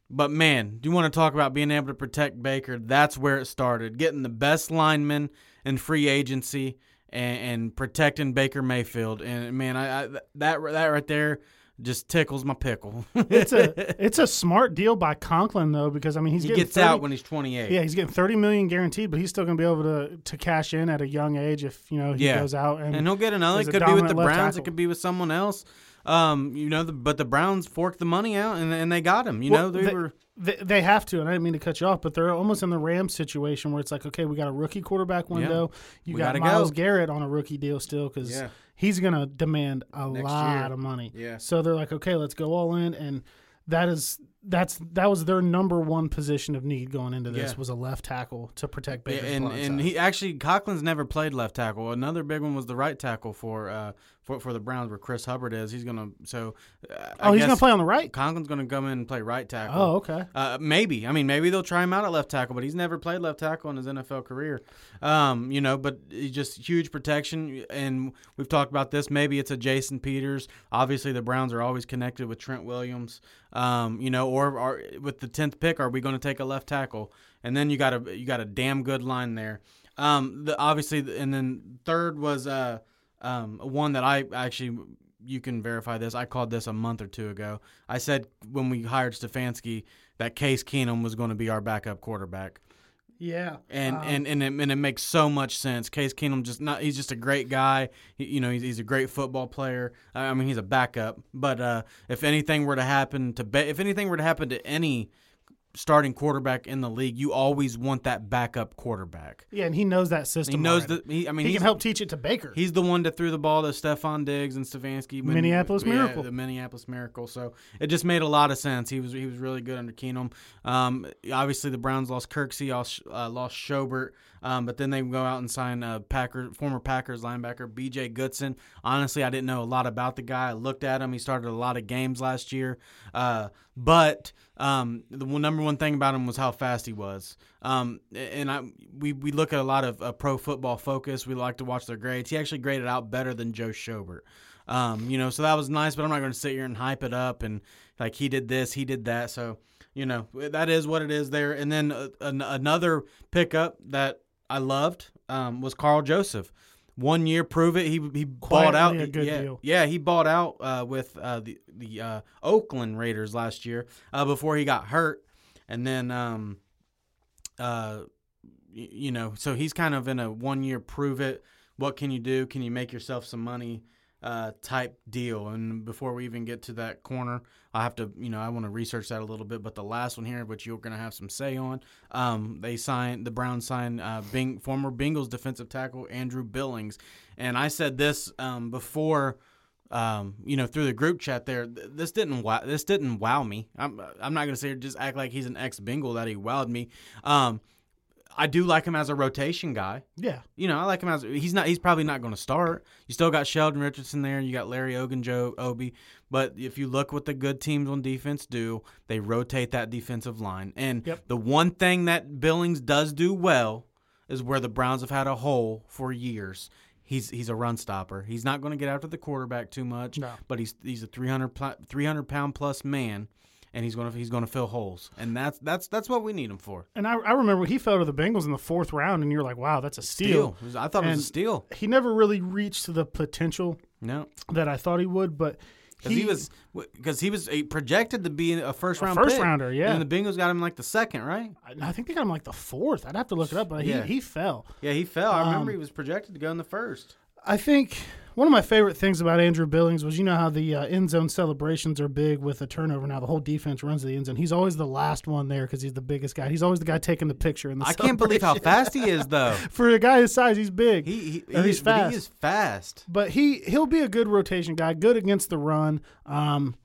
but man, do you want to talk about being able to protect Baker? That's where it started. Getting the best linemen in free agency and, and protecting Baker Mayfield. And man, I, I that that right there just tickles my pickle. It's a [laughs] it's a smart deal by Conklin though because I mean he's he getting gets 30 out when he's 28. yeah he's getting thirty million guaranteed, but he's still going to be able to to cash in at a young age if you know he Yeah. goes out and, and he'll get another. It could be with the Browns. It could be with someone else. Um, you know, the, but the Browns forked the money out and, and they got him. You Well, know, they, they- were They, they have to, and I didn't mean to cut you off, but they're almost in the Rams situation where it's like, okay, we got a rookie quarterback window. You We got Myles go. Garrett on a rookie deal still because Yeah. he's going to demand a Next lot year. of money. Yeah. So they're like, okay, let's go all in, and that is that's that was their number one position of need going into this Yeah. was a left tackle to protect Yeah, and and side. he actually Conklin's never played left tackle. Another big one was the right tackle for uh for, for the Browns where Chris Hubbard is. He's gonna so. Uh, oh, he's gonna play on the right. Conklin's gonna come in and play right tackle. Oh, okay. Uh, maybe. I mean, maybe they'll try him out at left tackle, but he's never played left tackle in his NFL career. Um, you know, but he's just huge protection, and we've talked about this. Maybe it's a Jason Peters. Obviously, the Browns are always connected with Trent Williams. Um, you know, or, or with the tenth pick, are we going to take a left tackle? And then you got a you got a damn good line there. Um, the obviously, and then third was uh um one that I actually you can verify this. I called this a month or two ago. I said when we hired Stefanski that Case Keenum was going to be our backup quarterback. Yeah. And Um, and and it, and it makes so much sense. Case Keenum just not he's just a great guy. He, you know, he's, he's a great football player. I mean, he's a backup. But uh, if anything were to happen to ba- if anything were to happen to any starting quarterback in the league, you always want that backup quarterback. yeah, and he knows that system. He knows that he I mean he can help teach it to Baker. He's the one that threw the ball to Stefon Diggs and Stefanski. when- Minneapolis yeah, Miracle. the Minneapolis Miracle. So it just made a lot of sense. He was he was really good under Keenum. Um, obviously the Browns lost Kirksey, lost, uh, lost Schobert, um, but then they go out and sign uh, Packers former Packers linebacker B.J. Goodson. Honestly, I didn't know a lot about the guy. I looked at him. He started a lot of games last year, uh, but um, the number one thing about him was how fast he was. Um, and I we, we look at a lot of uh, pro football focus. We like to watch their grades. He actually graded out better than Joe Schobert. Um, you know, so that was nice. But I'm not going to sit here and hype it up and like he did this, he did that. So you know that is what it is there. And then uh, an, another pickup that I loved um, was Karl Joseph. One year, prove it. He he bought out. A good yeah, deal. yeah, he bought out uh, with uh, the the uh, Oakland Raiders last year uh, before he got hurt, and then um, uh, y- you know, so he's kind of in a one year prove it. What can you do? Can you make yourself some money? Uh, type deal. And before we even get to that corner, I have to, you know, I want to research that a little bit. But the last one here, which you're going to have some say on, um, they signed the Browns signed uh, Bing, former Bengals defensive tackle Andrew Billings, and I said this um, before. Um, you know, through the group chat there, th- this didn't wow, this didn't wow me. I'm I'm not gonna say just act like he's an ex Bengal that he wowed me. Um, I do like him as a rotation guy. Yeah. You know, I like him as he's not. He's probably not going to start. You still got Sheldon Richardson there. You got Larry Ogunjobi, Obi. But if you look what the good teams on defense do, they rotate that defensive line. And Yep. the one thing that Billings does do well is where the Browns have had a hole for years. He's he's a run stopper. He's not going to get after the quarterback too much. No. But he's he's a 300 300 pound plus man. And he's gonna he's gonna fill holes, and that's that's that's what we need him for. And I, I remember he fell to the Bengals in the fourth round, and you're like, wow, that's a steal. Steal. I thought it was a steal. He never really reached the potential No, that I thought he would, but Because he, was because he was uh, projected to be a first round first pick. rounder, yeah. And the Bengals got him like the second, right? I think they got him like the fourth. I'd have to look it up, but Yeah. he, he fell. Yeah, he fell. I remember Um, he was projected to go in the first. I think one of my favorite things about Andrew Billings was you know how the uh, end zone celebrations are big with a turnover. Now the whole defense runs to the end zone. He's always the last one there because he's the biggest guy. He's always the guy taking the picture. In the I can't believe how fast he is, though. [laughs] for a guy his size, he's big. He, he, he he's fast. He is fast. but he he'll be a good rotation guy, good against the run. Um,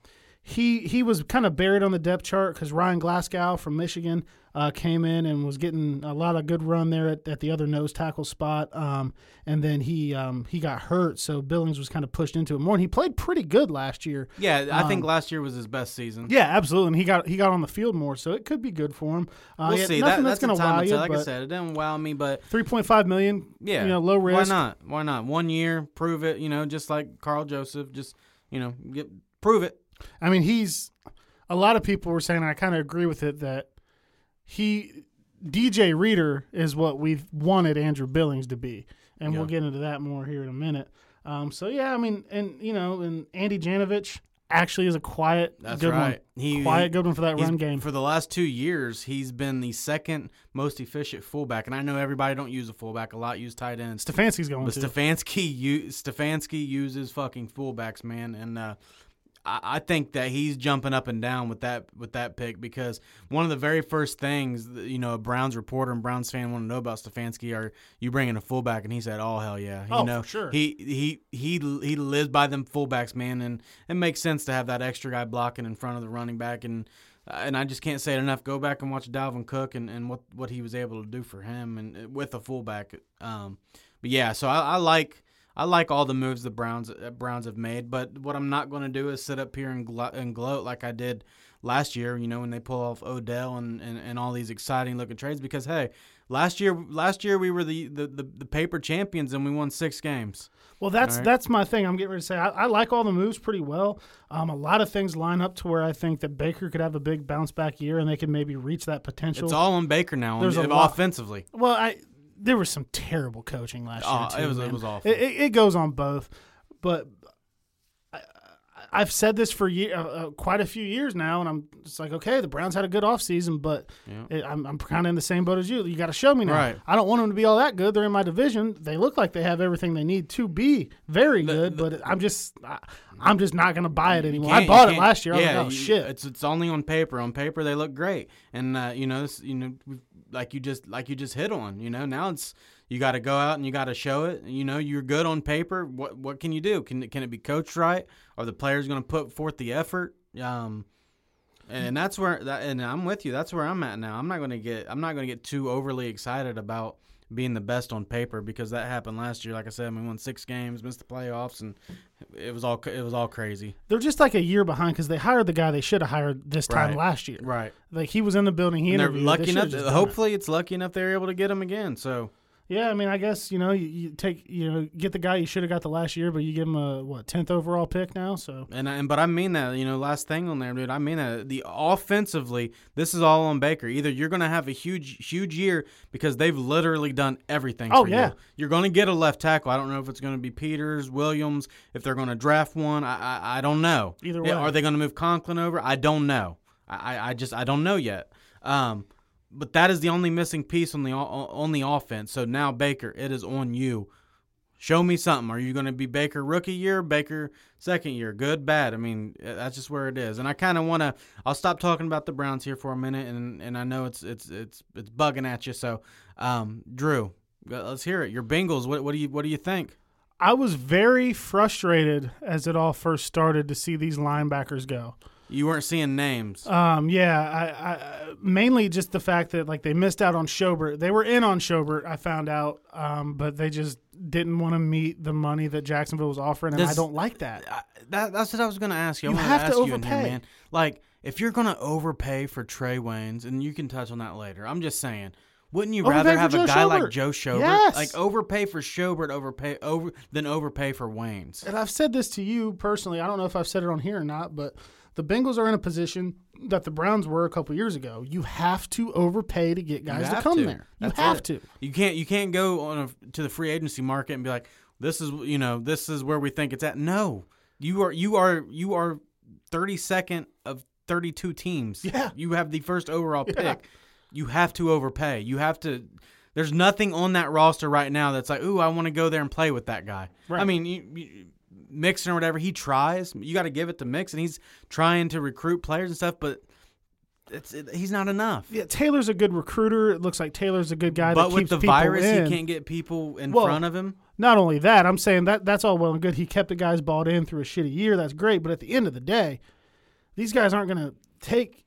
he he was kind of buried on the depth chart because Ryan Glasgow from Michigan uh, came in and was getting a lot of good run there at, at the other nose tackle spot. Um, and then he um, he got hurt, so Billings was kind of pushed into it more. And he played pretty good last year. Yeah, I think Um, last year was his best season. Yeah, absolutely. And he got he got on the field more, so it could be good for him. Uh, we'll yeah, see. That, that's, that's, going to wow you. Like I said, it didn't wow me, but three point five million. yeah, you know, low risk. Why not? Why not? One year, prove it. You know, just like Karl Joseph, just you know, get prove it. I mean, he's a lot of people were saying, and I kind of agree with it that he DJ Reader is what we've wanted Andrew Billings to be, and we'll get into that more here in a minute. Um, so yeah, I mean, and you know, and Andy Janovich actually is a quiet, That's good right. one, He quiet, good one for that run game. For the last two years, he's been the second most efficient fullback, and I know everybody don't use a fullback a lot, use tight ends. Stefanski's going But to. Stefanski, u- Stefanski uses fucking fullbacks, man, and uh, I, I think that he's jumping up and down with that with that pick because one of the very first things that, you know a Browns reporter and Browns fan want to know about Stefanski are you bringing a fullback, and he said, "Oh hell yeah, you Oh, know, sure. he he he he lives by them fullbacks, man, and it makes sense to have that extra guy blocking in front of the running back and." uh, And I just can't say it enough. Go back and watch Dalvin Cook and, and what, what he was able to do for him and uh, with a fullback. Um, but yeah, so I, I like I like all the moves the Browns uh, Browns have made, but what I'm not going to do is sit up here and, glo- and gloat like I did last year. You know, when they pull off Odell and, and, and all these exciting looking trades. Because hey, last year last year we were the, the, the, the paper champions and we won six games. Well, that's right. that's my thing. I'm getting ready to say I, I like all the moves pretty well. Um, a lot of things line up to where I think that Baker could have a big bounce back year, and they could maybe reach that potential. It's all on Baker now. There's a on, lot- offensively. Well, I there was some terrible coaching last year. Oh, too, it was- it was awful. It, it, goes on both, but I, I've said this for year, uh, uh, quite a few years now, and I'm just like, okay, the Browns had a good offseason, but Yeah. it, I'm, I'm kind of in the same boat as you. You got to show me now. Right. I don't want them to be all that good. They're in my division. They look like they have everything they need to be very good, but I'm just, I, I'm just not going to buy it anymore. I bought it last year. I was like, oh you- shit. It's it's only on paper. On paper, they look great, and uh, you know, this, you know, like you just like you just hit on. You know, now it's you got to go out and you got to show it. You know, you're good on paper. What what can you do? Can can it be coached right? Are the players going to put forth the effort? Um, and that's where that. And I'm with you. That's where I'm at now. I'm not going to get. I'm not going to get too overly excited about being the best on paper because that happened last year. Like I said, we won six games, missed the playoffs, and it was all it was all crazy. They're just like a year behind because they hired the guy they should have hired this time Right. last year. Right. Like he was in the building. He And they're lucky They enough. done it. Hopefully, it's lucky enough they're able to get him again. So Yeah, I mean, I guess you know you, you take you know get the guy you should have got the last year, but you give him a what tenth overall pick now. So and I- and but I mean that you know last thing on there, dude. I mean that the offensively, this is all on Baker. Either you're going to have a huge huge year because they've literally done everything. Oh, for yeah. you. you're going to get a left tackle. I don't know if it's going to be Peters, Williams, if they're going to draft one. I I, I don't know. Either way. are they going to move Conklin over? I don't know. I I- I just I don't know yet. Um, but that is the only missing piece on the on the offense. So now Baker, it is on you. Show me something. Are you going to be Baker rookie year, Baker second year, good, bad? I mean, uh, that's just where it is. And I kind of want to. I'll stop talking about the Browns here for a minute, and and I know it's it's it's it's bugging at you. So, um, Drew, uh, let's hear it. Your Bengals. What what do you what do you think? I was very frustrated as it all first started to see these linebackers go. You weren't seeing names. Um, yeah, I, I mainly just the fact that like they missed out on Schobert. They were in on Schobert, I found out, um, but they just didn't want to meet the money that Jacksonville was offering, and I don't like that. I, that, that's what I was going to ask you. I You have to ask you here, overpay. man. Like, if you're going to overpay for Trey Waynes, and you can touch on that later. I'm just saying, wouldn't you Overpay rather have Joe a guy like Joe Schobert, Yes. like overpay for Schobert, overpay over than overpay for Waynes? And I've said this to you personally. I don't know if I've said it on here or not, but the Bengals are in a position that the Browns were a couple years ago. You have to overpay to get guys to come to. there. You have it. to. You can't you can't go on a, to the free agency market and be like, this is you know this is where we think it's at. No, you are you are you are thirty second of thirty two teams. Yeah. you have the first overall Yeah. pick. You have to overpay. You have to. There's nothing on that roster right now that's like, ooh, I want to go there and play with that guy. Right. I mean, you, you, Mixon or whatever, he tries. You got to give it to Mixon. He's trying to recruit players and stuff, but it's it, he's not enough. Yeah, Taylor's a good recruiter. It looks like Taylor's a good guy But with the virus, in. he can't get people in Well, front of him. Not only that, I'm saying that that's all well and good. He kept the guys bought in through a shitty year. That's great. But at the end of the day, these guys aren't going to take.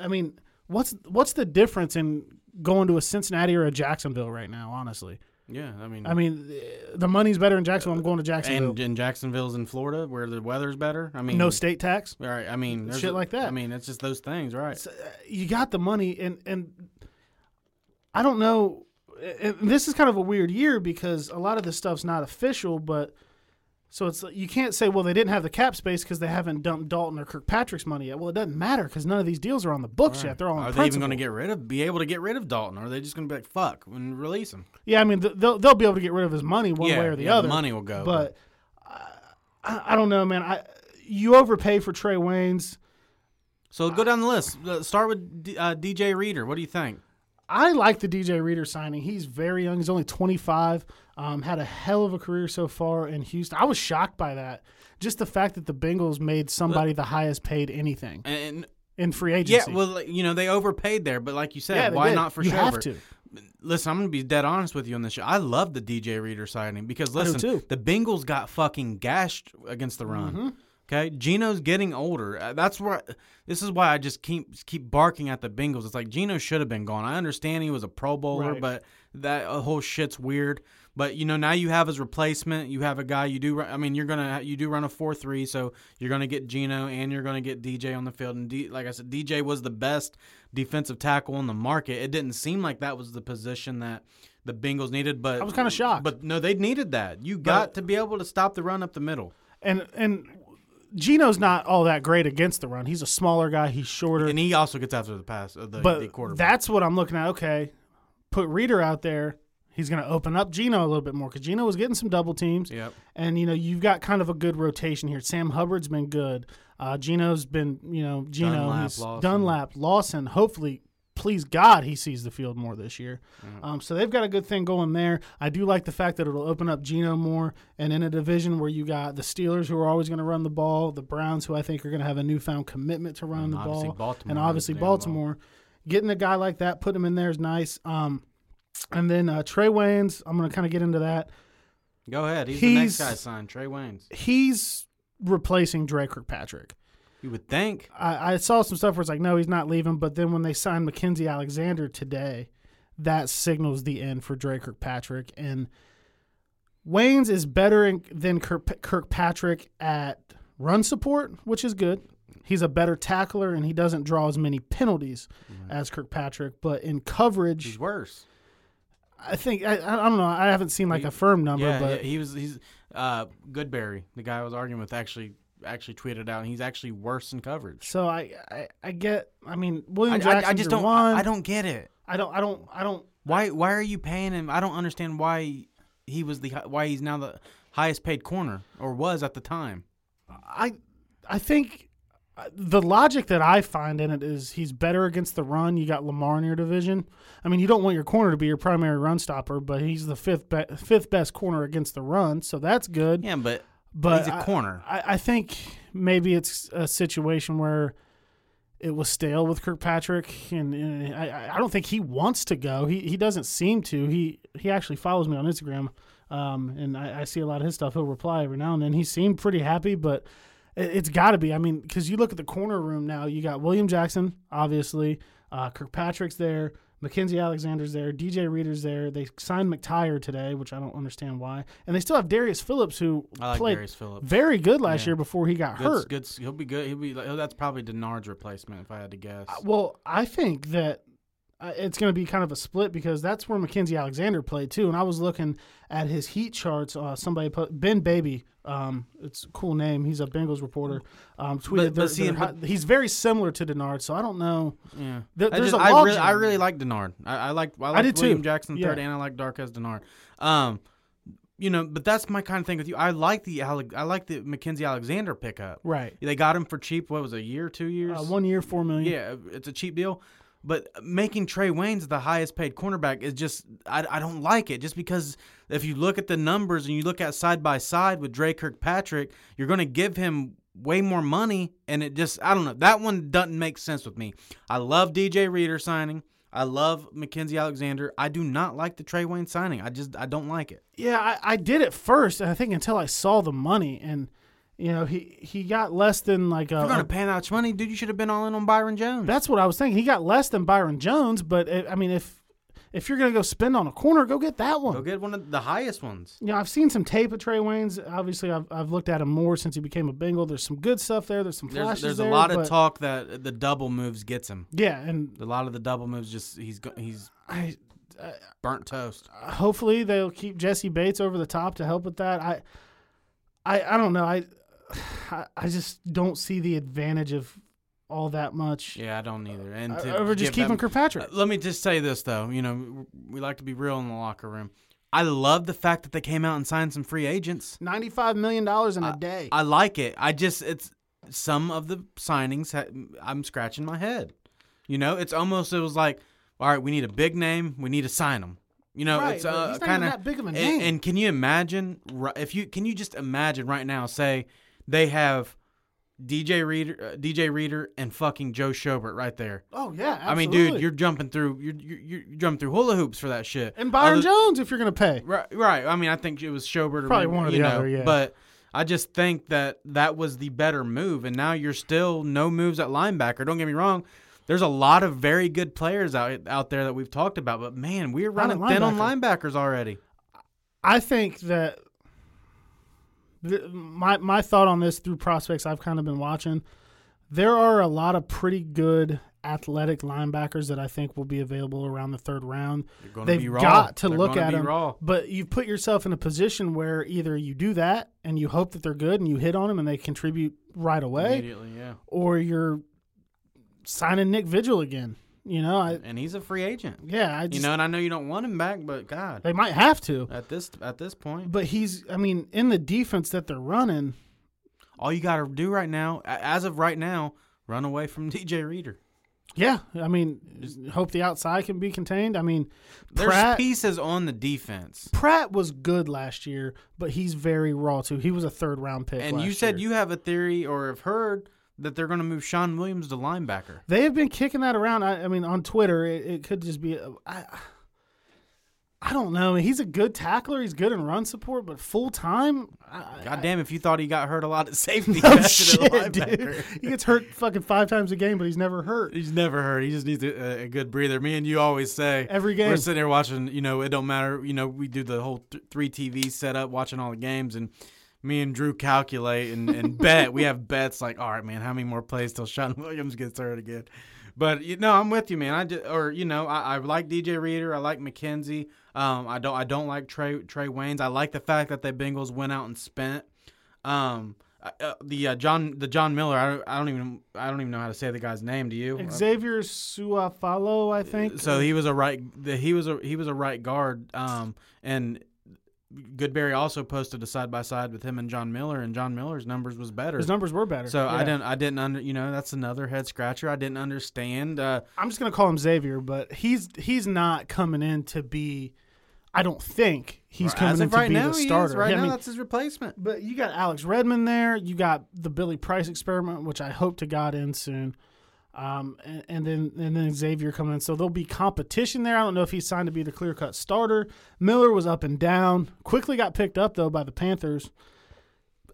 I mean, what's what's the difference in going to a Cincinnati or a Jacksonville right now? Honestly, Yeah, I mean, I mean, the money's better in Jacksonville. I'm going to Jacksonville. and, and Jacksonville's in Florida where the weather's better. I mean, no state tax. All right, I mean, Shit a- like that. I mean, it's just those things, right? Uh, you got the money and and I don't know and this is kind of a weird year because a lot of this stuff's not official but so it's you can't say well they didn't have the cap space because they haven't dumped Dalton or Kirkpatrick's money yet. Well, it doesn't matter because none of these deals are on the books yet. They're all Are they even principle. going to get rid of, be able to get rid of Dalton? Or are they just going to be like, fuck, and release him? Yeah, I mean they'll they'll be able to get rid of his money one yeah, way or the yeah, other. The money will go. but I, I don't know, man. I you overpay for Trey Waynes. so go down the list. Uh, Start with D, uh, DJ Reader. What do you think? I like the DJ Reader signing. He's very young. He's only 25. Um, had a hell of a career so far in Houston. I was shocked by that. Just the fact that the Bengals made somebody the highest paid anything And in free agency. yeah, well, you know, they overpaid there, but like you said, Yeah, why did. not for sure? you have to. Listen, I'm gonna be dead honest with you on this show. I love the DJ Reader signing because listen, too. the Bengals got fucking gashed against the run. Mm-hmm. Okay, Gino's getting older. Uh, That's why. This is why I just keep keep barking at the Bengals. It's like Gino should have been gone. I understand he was a Pro Bowler, Right. but that uh, whole shit's weird. But you know now you have his replacement. You have a guy you do. I mean you're gonna you do run a four three, so you're gonna get Gino and you're gonna get DJ on the field. And D, like I said, DJ was the best defensive tackle on the market. It didn't seem like that was the position that the Bengals needed, but I was kinda shocked. But no, they needed that. You got to be able to stop the run up the middle. And and Gino's not all that great against the run. He's a smaller guy. He's shorter. And he also gets after the pass, uh, the, the but quarterback. that's what I'm looking at. Okay, put Reader out there. He's going to open up Gino a little bit more because Gino was getting some double teams. Yep. And you know you've got kind of a good rotation here. Sam Hubbard's been good. Uh, Gino's been you know Gino Dunlap, Lawson. Dunlap Lawson. Hopefully, please God, he sees the field more this year. Um, so they've got a good thing going there. I do like the fact that it'll open up Gino more. And in a division where you got the Steelers who are always going to run the ball, the Browns who I think are going to have a newfound commitment to run the ball, Baltimore and obviously the damn ball. Baltimore. Getting a guy like that, put him in there is nice. Um, and then uh, Trey Waynes, I'm going to kind of get into that. Go ahead. He's, the next guy signed, Trey Waynes. He's replacing Dre Kirkpatrick. You would think. I, I saw some stuff where it's like, no, he's not leaving. But then when they signed Mackensie Alexander today, that signals the end for Dre Kirkpatrick. And Waynes is better in, than Kirk, Kirkpatrick at run support, which is good. He's a better tackler and he doesn't draw as many penalties as Kirkpatrick. But in coverage, He's worse. I think I, I don't know. I haven't seen like a firm number, yeah, but yeah, he was. He's uh, Goodberry, the guy I was arguing with, actually actually tweeted out, he's actually worse in coverage. so I, I I get. I mean, I, William I, Jackson. I just don't. One. I don't get it. I don't. I don't. I don't. Why? Why are you paying him? I don't understand why he was the. Why he's now the highest paid corner or was at the time. I I think uh, the logic that I find in it is he's better against the run. You got Lamar in your division. I mean, you don't want your corner to be your primary run stopper, but he's the fifth be- fifth best corner against the run, so that's good. Yeah, but but he's a corner. I, I think maybe it's a situation where it was stale with Kirkpatrick, and, and I, I don't think he wants to go. He he doesn't seem to. He he actually follows me on Instagram, um, and I, I see a lot of his stuff. He'll reply every now and then. He seemed pretty happy, but it, it's got to be. I mean, because you look at the corner room now, you got William Jackson, obviously, uh, Kirkpatrick's there. Mackensie Alexander's there, DJ Reader's there. They signed McTire today, which I don't understand why, and they still have Darius Phillips, who like played Darius Phillips. very good last Yeah. year before he got Good, hurt. good. He'll be good. He'll be. Oh, that's probably Dennard's replacement, if I had to guess. Uh, Well, I think that uh, it's going to be kind of a split because that's where Mackensie Alexander played too. And I was looking at his heat charts. Uh, somebody put Ben Baby. Um, it's a cool name. He's a Bengals reporter. Um, tweeted But- but see, but- he's very similar to Dennard. So I don't know. yeah. There- I there's just- a I really, I really like Dennard. I, I like. I like did William too. Jackson Yeah. third, and I like Darqueze Dennard. Um, you know, but that's my kind of thing with you. I like the Ale- I like the Mackensie Alexander pickup. Right. They got him for cheap. What was it, a year, two years? Uh, one year, four million. Yeah, it's a cheap deal. But making Trey Waynes the highest paid cornerback is just I, I don't like it. Just because if you look at the numbers and you look at side by side with Dre Kirkpatrick, you're going to give him way more money, and it just I don't know. That one doesn't make sense with me. I love DJ Reader signing. I love Mackensie Alexander. I do not like the Trey Wayne signing. I just I don't like it. Yeah, I, I did it first. I think until I saw the money, and you know he he got less than like a, If you're gonna pay that much money, dude, you should have been all in on Byron Jones. That's what I was thinking. He got less than Byron Jones, but it, I mean, if if you're gonna go spend on a corner, go get that one. Go get one of the highest ones. You know, I've seen some tape of Trey Waynes. Obviously, I've, I've looked at him more since he became a Bengal. There's some good stuff there. There's some There's, flashes there's a there, lot of talk that the double moves gets him. Yeah, and A lot of the double moves just he's he's I burnt toast. hopefully they'll keep Jessie Bates over the top to help with that. I I I don't know. I I, I just don't see the advantage of all that much Yeah, I don't either. And uh, over just keeping them- Kirkpatrick. Uh, Let me just say this though. You know, we like to be real in the locker room. I love the fact that they came out and signed some free agents. Ninety-five million dollars in a day. I like it. I just it's some of the signings. Ha- I'm scratching my head. You know, it's almost it was like, all right, we need a big name. We need to sign them. You know, Right, it's uh, kind of that big of a and, name. and can you imagine if you can you just imagine right now? Say they have DJ Reader, uh, DJ Reader, and fucking Joe Schobert right there. oh yeah, I mean, dude, you're jumping through you're you're, you're jumping through hula hoops for that shit. and Byron Other- Jones if you're gonna pay. Right, right. I mean, I think it was Schobert or Probably one or the know, other, yeah. But I just think that that was the better move, and now you're still no moves at linebacker. Don't get me wrong. There's a lot of very good players out out there that we've talked about, but man, we're running thin on linebackers already. I think that th- my my thought on this through prospects I've kind of been watching, there are a lot of pretty good athletic linebackers that I think will be available around the third round. They've be raw. got to They're look at them, raw. but you've put yourself in a position where either you do that and you hope that they're good and you hit on them and they contribute right away, immediately. Yeah, or you're signing Nick Vigil again. You know, I and he's a free agent. yeah, I just, You know, and I know you don't want him back, but God, they might have to. at this at this point, But he's, I mean, in the defense that they're running, all you got to do right now, as of right now, run away from [laughs] DJ Reader. Yeah, I mean, hope the outside can be contained. I mean, There's Pratt pieces on the defense. Pratt was good last year, but he's very raw too. He was a third round pick. And you said year. you have a theory or have heard that they're going to move Shawn Williams to linebacker. they have been kicking that around. I, I mean, on Twitter, it, it could just be. I, I don't know. He's a good tackler. He's good in run support, but full time. God damn, if you thought he got hurt a lot at safety, [laughs] Oh that's shit, dude! [laughs] He gets hurt fucking five times a game, but he's never hurt. He's never hurt. He just needs a, a good breather. Me and you always say Every game. We're sitting there watching. You know, it don't matter. You know, we do the whole th- three TV setup, watching all the games, and me and Drew calculate and, and [laughs] bet. We have bets like, all right, man, how many more plays till Shawn [laughs] Williams gets hurt again? But you know, I'm with you, man. I just, or you know, I, I like DJ Reader. I like McKenzie. Um, I don't I don't like Trey Trey Waynes. I like the fact that the Bengals went out and spent. Um, uh, uh, the uh, John the John Miller. I don't, I don't even I don't even know how to say the guy's name. Do you? Xavier Su'a-Filo, I think. So he was a right. He was a he was a right guard. Um, and Goodberry also posted a side by side with him and John Miller, and John Miller's numbers was better. His numbers were better. So I didn't, I didn't under, you know, that's another head scratcher. I didn't understand. Uh, I'm just gonna call him Xavier, but he's he's not coming in to be. I don't think he's coming in to right be now, the starter. Right Yeah, I now, mean, that's his replacement. But you got Alex Redmond there. You got the Billy Price experiment, which I hope to God in soon. Um, and, and then and then Xavier coming in, so there'll be competition there. I don't know if he's signed to be the clear cut starter. Miller was up and down. Quickly got picked up though by the Panthers.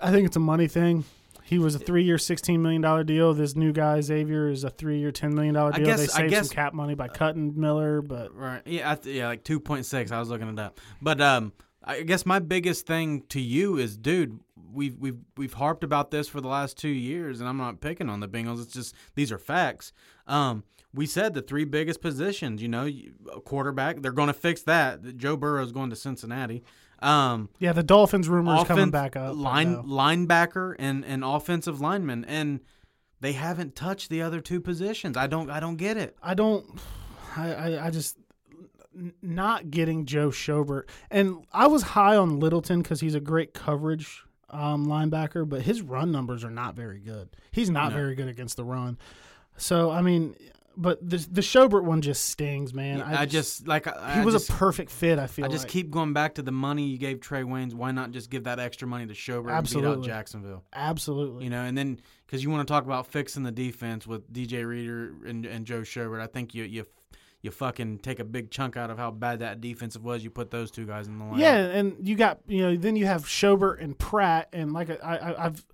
I think it's a money thing. He was a three year, sixteen million dollar deal. This new guy Xavier is a three year, ten million dollar I deal. guess- they I saved guess- some cap money by cutting Miller, but Right. Yeah. I th- yeah. Like two point six. I was looking it up. But um, I guess my biggest thing to you is, dude, we've we've we've harped about this for the last two years, and I'm not picking on the Bengals. It's just these are facts. Um, we said the three biggest positions. You know, a quarterback. They're going to fix that. Joe Burrow is going to Cincinnati. Um, yeah, the Dolphins rumors coming back up. Line linebacker and and offensive lineman, and they haven't touched the other two positions. I don't I don't get it. I don't. I, I, I just not getting Joe Schobert, and I was high on Littleton because he's a great coverage um, linebacker, but his run numbers are not very good. He's not No. very good against the run. So I mean, but the the Schobert one just stings, man. I, just like I, he I was just, a perfect fit. I feel I just like. keep going back to the money you gave Trey Waynes. Why not just give that extra money to Schobert and beat out Absolutely. Jacksonville? absolutely. You know, and then because you want to talk about fixing the defense with DJ Reader and, and Joe Schobert, I think you you you fucking take a big chunk out of how bad that defensive was. You put those two guys in the line. Yeah, and you got you know then you have Schobert and Pratt, and like I, I I've.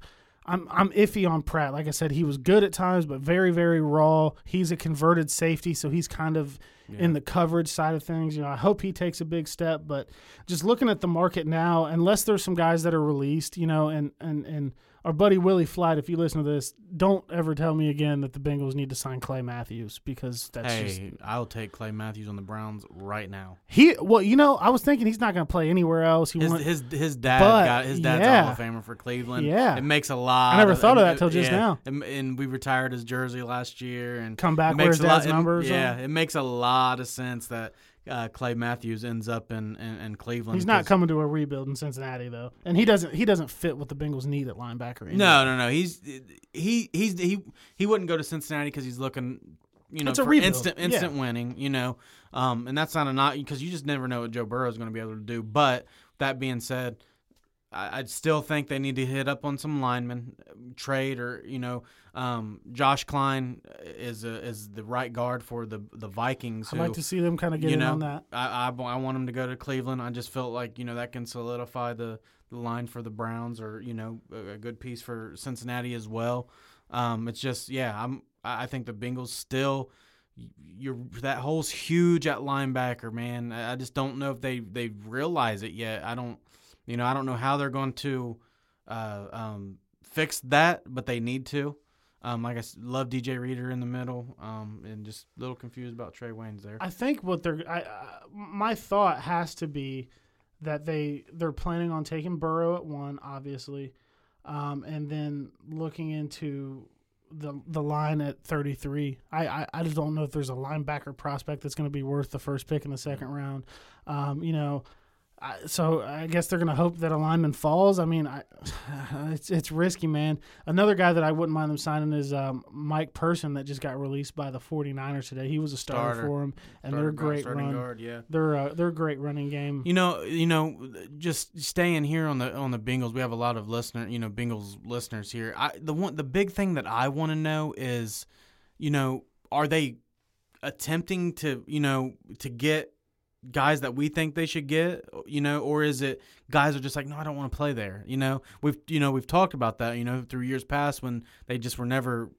I'm I'm iffy on Pratt. Like I said, he was good at times, but very very raw. He's a converted safety, so he's kind of in the coverage side of things. You know, I hope he takes a big step. But just looking at the market now, unless there's some guys that are released, you know, and and and our buddy Willie Flight, if you listen to this, don't ever tell me again that the Bengals need to sign Clay Matthews because that's just Hey, I'll take Clay Matthews on the Browns right now. he. Well, you know, I was thinking he's not going to play anywhere else. He His went, his his dad But, got his dad's yeah. a Hall of Famer for Cleveland. Yeah. it makes a lot. I never of- thought of it- that till just yeah. now. And, and we retired his jersey last year, and Come back, it makes his a lot- dad's it- Yeah, it makes a lot of sense that uh, Clay Matthews ends up in in, in Cleveland. He's not coming to a rebuild in Cincinnati though, and he doesn't. He doesn't fit what the Bengals need at linebacker. No, no, no. He's he he's he he wouldn't go to Cincinnati because he's looking, you know, It's a for rebuild. instant instant winning. You know, um, and that's not a not because you just never know what Joe Burrow is going to be able to do. But that being said, I, I'd still think they need to hit up on some linemen, trade or you know, um, Josh Kline is a, is the right guard for the the Vikings. I'd who, like to see them kind of get you in know, on that. I, I, I want him to go to Cleveland. I just felt like you know that can solidify the, the line for the Browns, or you know a, a good piece for Cincinnati as well. Um, it's just yeah, I'm I think the Bengals still you're that hole's huge at linebacker, man. I I just don't know if they they realize it yet. I don't you know I don't know how they're going to uh, um, fix that, but they need to. Um, like I love DJ Reader in the middle, um, and just a little confused about Trey Waynes there. I think what they're. I, my thought has to be that they they're planning on taking Burrow at one, obviously, um, and then looking into the the line at 33. I, I, I just don't know if there's a linebacker prospect that's going to be worth the first pick in the second round. Um, you know, I, so I guess they're going to hope that a lineman falls. I mean, I, [sighs] it's it's risky, man. Another guy that I wouldn't mind them signing is um, Mike Person that just got released by the 49ers today. He was a starter, Starter. for them, and Starter they're a great run. guard, yeah. They're uh, they're a great running game. You know, you know, just staying here on the on the Bengals. We have a lot of listener, you know, Bengals listeners here. I the one the big thing that I want to know is, you know, are they attempting to, you know, to get guys that we think they should get, you know, or is it guys are just like, no, I don't want to play there. You know, we've you know we've talked about that, you know, through years past when they just were never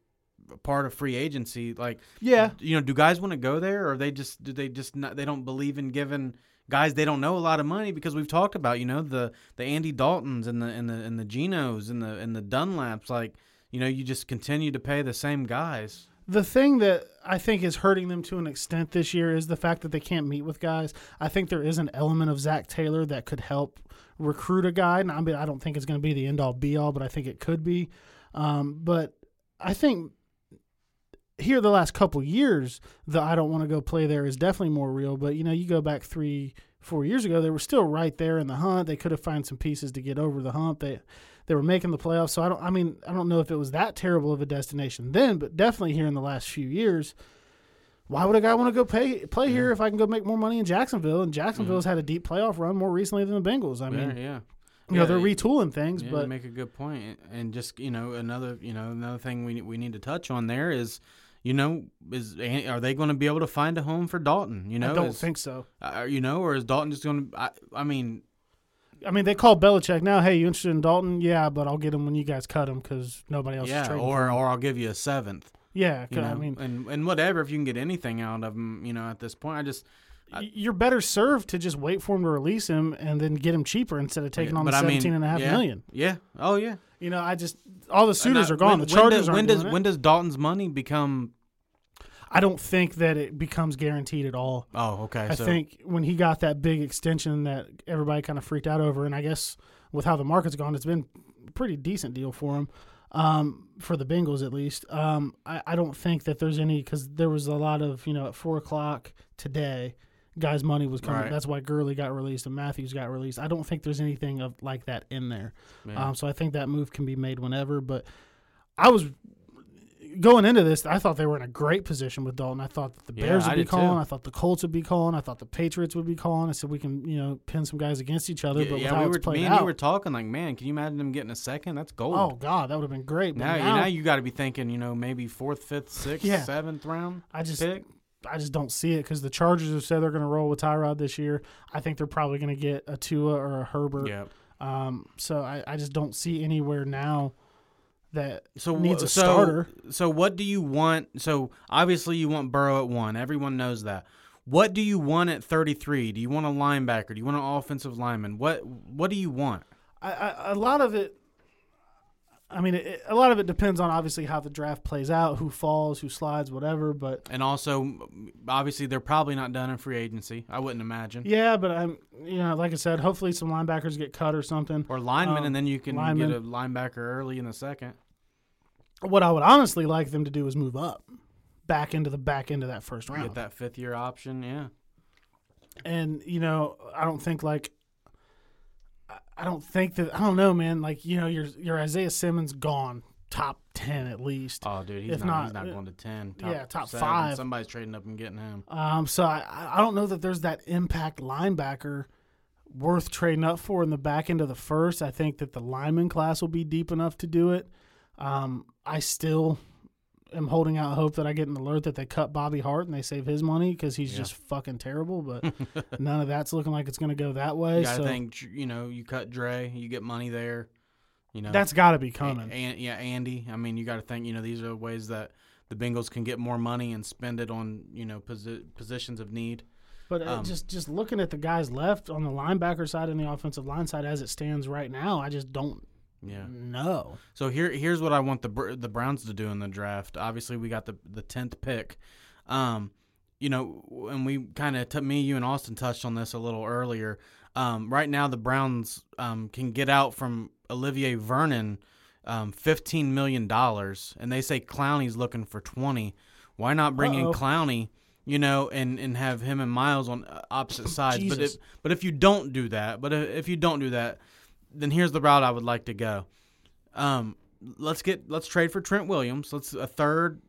part of free agency. Like, Yeah, you know, do guys want to go there, or they just do they just not, they don't believe in giving guys they don't know a lot of money because we've talked about you know the the Andy Daltons and the and the and the Genos and the and the Dunlaps like you know you just continue to pay the same guys. The thing that I think is hurting them to an extent this year is the fact that they can't meet with guys. I think there is an element of Zac Taylor that could help recruit a guy. And I mean, I don't think it's going to be the end all be all, but I think it could be. Um, but I think here the last couple years, the I don't want to go play there is definitely more real. But you know, you go back three, four years ago, they were still right there in the hunt. They could have found some pieces to get over the hump. They they were making the playoffs. So I don't. I mean, I don't know if it was that terrible of a destination then, but definitely here in the last few years. Why would a guy want to go pay, play here if I can go make more money in Jacksonville? And Jacksonville's had a deep playoff run more recently than the Bengals. I mean, yeah, yeah. you know, they're retooling things, Yeah, but you make a good point. point, and just you know another you know another thing we we need to touch on there is, you know, is are they going to be able to find a home for Dalton? You know, I don't is, think so. uh, you know, or is Dalton just going to? I, I mean, I mean, they called Belichick now. Hey, you interested in Dalton? Yeah, but I'll get him when you guys cut him because nobody else is yeah, trading. or him. or I'll give you a seventh. Yeah, You know, I mean, and and whatever if you can get anything out of him, you know, at this point, I just y- you're better served to just wait for him to release him and then get him cheaper instead of taking on but the I mean, 17 and a half yeah, million. Yeah. Oh yeah. You know, I just all the suitors I- are gone. when- the when does, when does when does Dalton's money become? I don't think that it becomes guaranteed at all. Oh, okay. I so, think when he got that big extension that everybody kind of freaked out over, and I guess with how the market's gone, it's been a pretty decent deal for him, um, for the Bengals at least. Um, I, I don't think that there's any because there was a lot of you know at four o'clock today, guys' money was coming. Right. That's why Gurley got released and Matthews got released. I don't think there's anything of like that in there. Um, so I think that move can be made whenever. But I was going into this, I thought they were in a great position with Dalton. I thought that the Yeah, Bears I would be calling. too. I thought the Colts would be calling. I thought the Patriots would be calling. I said we can, you know, pin some guys against each other. yeah, but yeah, we were me and out, you were talking like, man, can you imagine them getting a second? That's gold. oh god, that would have been great. Now, now, now you got to be thinking, you know, maybe fourth, fifth, sixth, [laughs] Yeah. seventh round I just, pick. I just don't see it because the Chargers have said they're going to roll with Tyrod this year. I think they're probably going to get a Tua or a Herbert. Yeah. Um, so I, I just don't see anywhere now that So needs a so, starter. So what do you want? So obviously you want Burrow at one. Everyone knows that. What do you want at 33? Do you want a linebacker? Do you want an offensive lineman? What What do you want? I, I, a lot of it. I mean, it, a lot of it depends on obviously how the draft plays out, who falls, who slides, whatever. But And also, obviously, they're probably not done in free agency. I wouldn't imagine. yeah, but I'm, you know, like I said, hopefully some linebackers get cut or something. Or linemen, Um, and then you can linemen. get a linebacker early in the second. What I would honestly like them to do is move up, back into the back end of that first round. Get that fifth year option. Yeah. and you know i don't think like I- don't think that i don't know man like you know your your isaiah simmons gone top 10 at least Oh, dude, he's If not, He's not, not uh, going to ten. yeah, top seven. five. Somebody's trading up and getting him. um so i i don't know that there's that impact linebacker worth trading up for in the back end of the first i think that the lineman class will be deep enough to do it um i still am holding out hope that I get an alert that they cut Bobby Hart and they save his money because he's Yeah. just fucking terrible. But [laughs] none of that's looking like it's going to go that way. You got to so think, you know, you cut Dre, you get money there. You know, that's got to be coming. And yeah, Andy. I mean, you got to think. You know, these are ways that the Bengals can get more money and spend it on you know posi- positions of need. But uh, Um, just just looking at the guys left on the linebacker side and the offensive line side as it stands right now, I just don't Yeah. No. So here, here's what I want the the Browns to do in the draft. Obviously, we got the the tenth pick. Um, you know, and we kind of t- me, you, and Austin touched on this a little earlier. Um, right now, the Browns um, can get out from Olivier Vernon um, fifteen million dollars, and they say Clowney's looking for twenty. Why not bring Uh-oh. in Clowney? You know, and, and have him and Myles on uh, opposite sides. But if but if you don't do that, but if you don't do that, then here's the route I would like to go. Um, let's get let's trade for Trent Williams. Let's a third,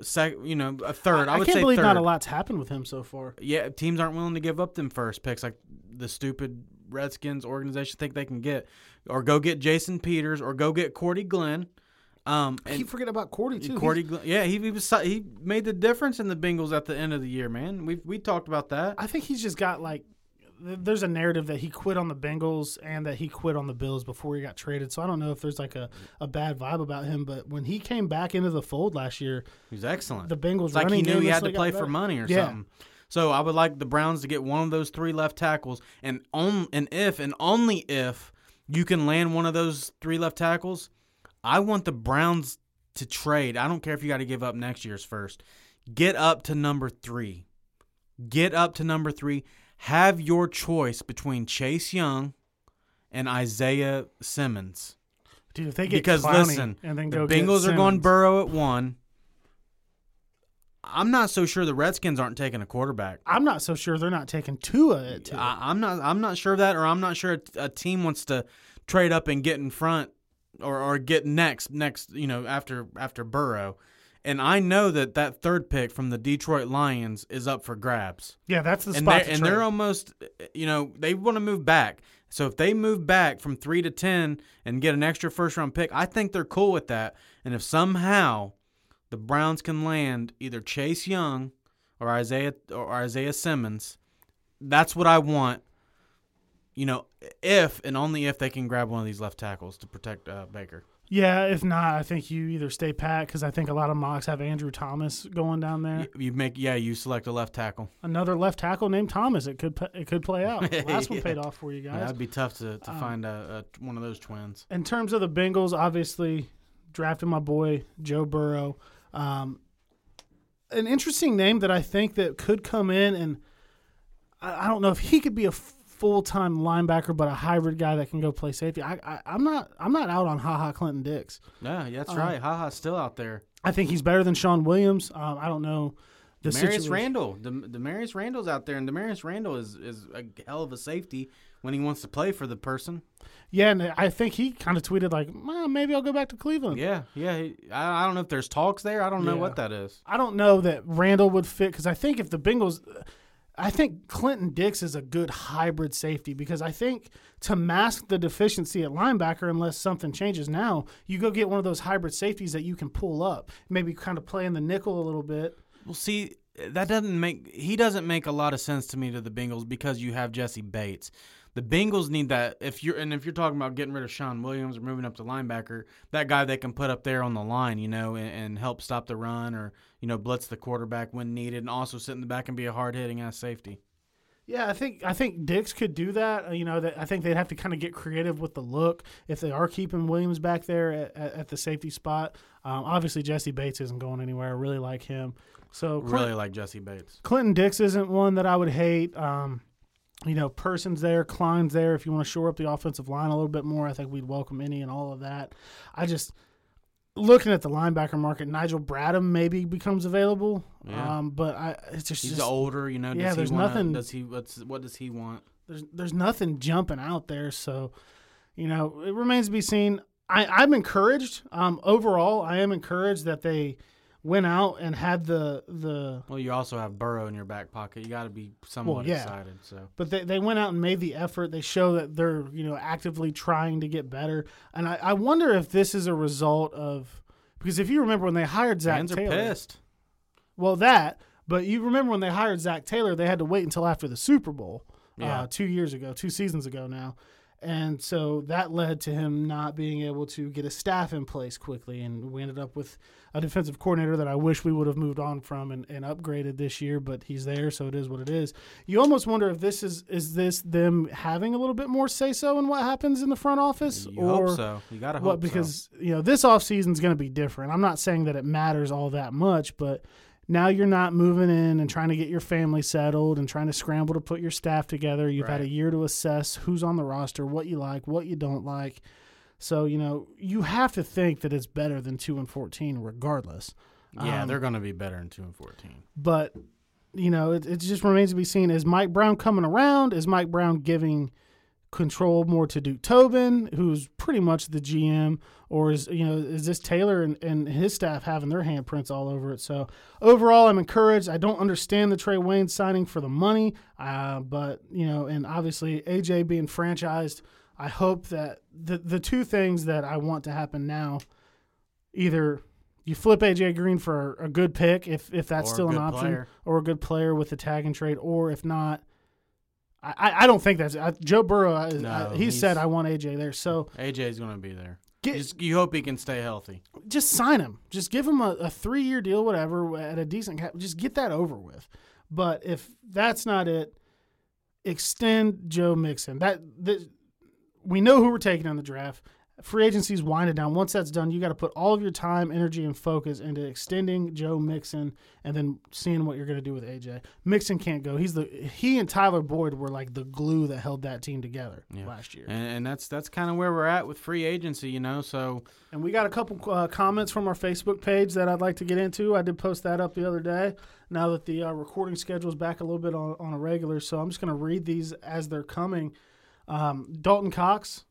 sec, you know, a third. I, would can't say believe third. not a lot's happened with him so far. Yeah, teams aren't willing to give up them first picks like the stupid Redskins organization think they can get, or go get Jason Peters, or go get Cordy Glenn. Um, I keep forgetting about Cordy too. Cordy, Glenn, yeah, he, he was he made the difference in the Bengals at the end of the year, man. We we talked about that. I think he's just got like there's a narrative that he quit on the Bengals and that he quit on the Bills before he got traded. So I don't know if there's like a, a bad vibe about him. But when he came back into the fold last year, He was excellent. the Bengals It's like he knew he had to play for money or Yeah. something. So I would like the Browns to get one of those three left tackles, and on and if and only if you can land one of those three left tackles, I want the Browns to trade. I don't care if you got to give up next year's first. Get up to number three. Get up to number three. Have your choice between Chase Young and Isaiah Simmons. Dude, if they get Because listen, and then the go Bengals are going Burrow at one. I'm not so sure the Redskins aren't taking a quarterback. I'm not so sure they're not taking Tua at two. I, I'm not. I'm not sure of that, or I'm not sure a, a team wants to trade up and get in front, or or get next next. You know, after after Burrow, and I know that that third pick from the Detroit Lions is up for grabs. yeah, that's the and spot. they're, and trade. they're almost, you know, they want to move back. So if they move back from three to ten and get an extra first round pick, I think they're cool with that. And if somehow the Browns can land either Chase Young or Isaiah or Isaiah Simmons, that's what I want. You know, if and only if they can grab one of these left tackles to protect uh, Baker. Yeah, if not, I think you either stay pat because I think a lot of mocks have Andrew Thomas going down there. You, you make yeah, you select a left tackle. Another left tackle named Thomas. It could it could play out. [laughs] Last one Yeah. paid off for you Yeah, guys. that'd be tough to, to Um, find a, a, one of those twins. in terms of the Bengals, obviously drafted my boy Joe Burrow. Um, an interesting name that I think that could come in, and I, I don't know if he could be a full time linebacker, but a hybrid guy that can go play safety. I, I I'm not I'm not out on Ha Ha Clinton Dix. Yeah, yeah, that's Uh, right. Haha's still out there. I think he's better than Shawn Williams. Um, I don't know the Damarious. Randall, Dem- Damarious Randall's out there, and Damarious Randall is is a hell of a safety when he wants to play for the person. Yeah, and I think he kind of tweeted like, well, maybe I'll go back to Cleveland. Yeah, yeah. I, I don't know if there's talks there. I don't know what that is. I don't know that Randall would fit because I think if the Bengals, I think Clinton Dix is a good hybrid safety because I think to mask the deficiency at linebacker, unless something changes now, you go get one of those hybrid safeties that you can pull up, maybe kind of play in the nickel a little bit. Well, see, that doesn't make he doesn't make a lot of sense to me to the Bengals because you have Jessie Bates. The Bengals need that if you're and if you're talking about getting rid of Shawn Williams or moving up to linebacker, that guy they can put up there on the line, you know, and, and help stop the run or you know blitz the quarterback when needed, and also sit in the back and be a hard hitting ass safety. Yeah, I think I think Dix could do that. You know, that I think they'd have to kind of get creative with the look if they are keeping Williams back there at, at, at the safety spot. Um, obviously, Jessie Bates isn't going anywhere. I really like him. So Clint- Really like Jessie Bates. Clinton Dix isn't one that I would hate. Um, you know, Person's there, Kline's there. If you want to shore up the offensive line a little bit more, I think we'd welcome any and all of that. I just looking at the linebacker market, Nigel Bradham maybe becomes available. Yeah. Um, but I it's just, He's just older, you know. Does Yeah, he there's wanna, nothing- Does he? What's what does he want? there's there's nothing jumping out there. So, you know, it remains to be seen. I, I'm encouraged. Um, overall, I am encouraged that they went out and had the the Well, you also have Burrow in your back pocket. You got to be somewhat yeah. excited. So but they, they went out and made the effort. They show that they're you know actively trying to get better. And I, I wonder if this is a result of because if you remember when they hired Zac fans are Taylor, pissed. well that, but you remember when they hired Zac Taylor, they had to wait until after the Super Bowl, Yeah. uh, two years ago, two seasons ago now. And so that led to him not being able to get a staff in place quickly. And we ended up with a defensive coordinator that I wish we would have moved on from and, and upgraded this year, but he's there, so it is what it is. You almost wonder if this is is this them having a little bit more say so in what happens in the front office? You or hope so. You gotta hope what so. because you know this offseason is going to be different. I'm not saying that it matters all that much, but now you're not moving in and trying to get your family settled and trying to scramble to put your staff together. You've had a year to assess who's on the roster, what you like, what you don't like. So, you know, you have to think that it's better than 2 and 14 regardless. yeah, um, they're gonna be better in two and fourteen. But, you know, it, it just remains to be seen. Is Mike Brown coming around? Is Mike Brown giving control more to Duke Tobin, who's pretty much the GM, or is you know is this Taylor and, and his staff having their handprints all over it? So overall, I'm encouraged. I don't understand the Trey Wayne signing for the money, uh, but you know, and obviously AJ being franchised, I hope that the the two things that I want to happen now, either you flip AJ Green for a good pick if if that's Or still an option, player. or a good player with the tag and trade, or if not. I, I- don't think that's I, Joe Burrow. No, I, he he's- said I want AJ there, so AJ's gonna be there. Get- Just, you hope he can stay healthy. just sign him. Just give him a, a three year deal, whatever, at a decent cap. Just get that over with. But if that's not it, extend Joe Mixon. That, that we know who we're taking in the draft. Free agency's winding down. Once that's done, you got to put all of your time, energy, and focus into extending Joe Mixon and then seeing what you're going to do with AJ. Mixon can't go. He's the he and Tyler Boyd were like the glue that held that team together Yeah. last year. and, and that's that's kind of where we're at with free agency, you know. So And we got a couple uh, comments from our Facebook page that I'd like to get into. I did post that up the other day. Now that the uh, recording schedule is back a little bit on, on a regular, so I'm just going to read these as they're coming. Um, Dalton Cox,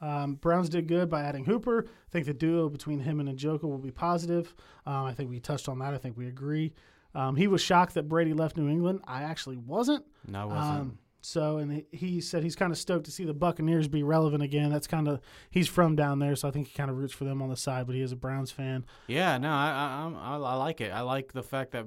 um, Browns did good by adding Hooper. I think the duo between him and Njoku will be positive. Um, I think we touched on that. I think we agree. Um, he was shocked that Brady left New England. I actually wasn't. no, it wasn't. Um, so, and he, he said he's kind of stoked to see the Buccaneers be relevant again. That's kind of he's from down there, so I think he kind of roots for them on the side. But he is a Browns fan. Yeah, no, I, I, I, I like it. I like the fact that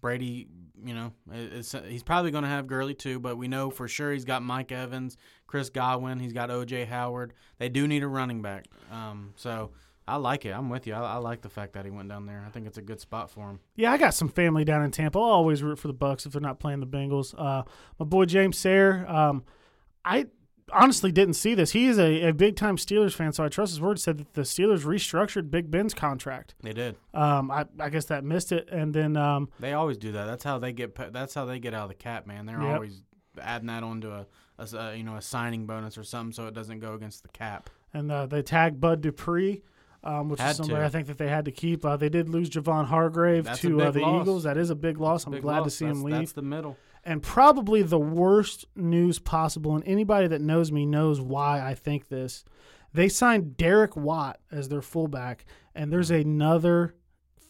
Brady, you know, is, he's probably going to have Gurley too, but we know for sure he's got Mike Evans, Chris Godwin, he's got OJ Howard. They do need a running back. Um, so I like it. I'm with you. I, I like the fact that he went down there. I think it's a good spot for him. Yeah, I got some family down in Tampa. I'll always root for the Bucs if they're not playing the Bengals. Uh, my boy James Sayre, um, I honestly didn't see this. He is a, a big time Steelers fan, so I trust his word. Said that the Steelers restructured Big Ben's contract. They did. Um, I, I guess that missed it, and then um, They always do that. That's how they get. That's how they get out of the cap, man. They're Yep. always adding that onto a, a you know a signing bonus or something so it doesn't go against the cap. and uh, they tagged Bud Dupree, um, which Had is somebody to. I think that they had to keep. Uh, they did lose Javon Hargrave That's to uh, the loss. Eagles. That is a big loss. I'm Big glad to see that's, him leave. That's the middle. And probably the worst news possible. And anybody that knows me knows why I think this. They signed Derek Watt as their fullback, and there's another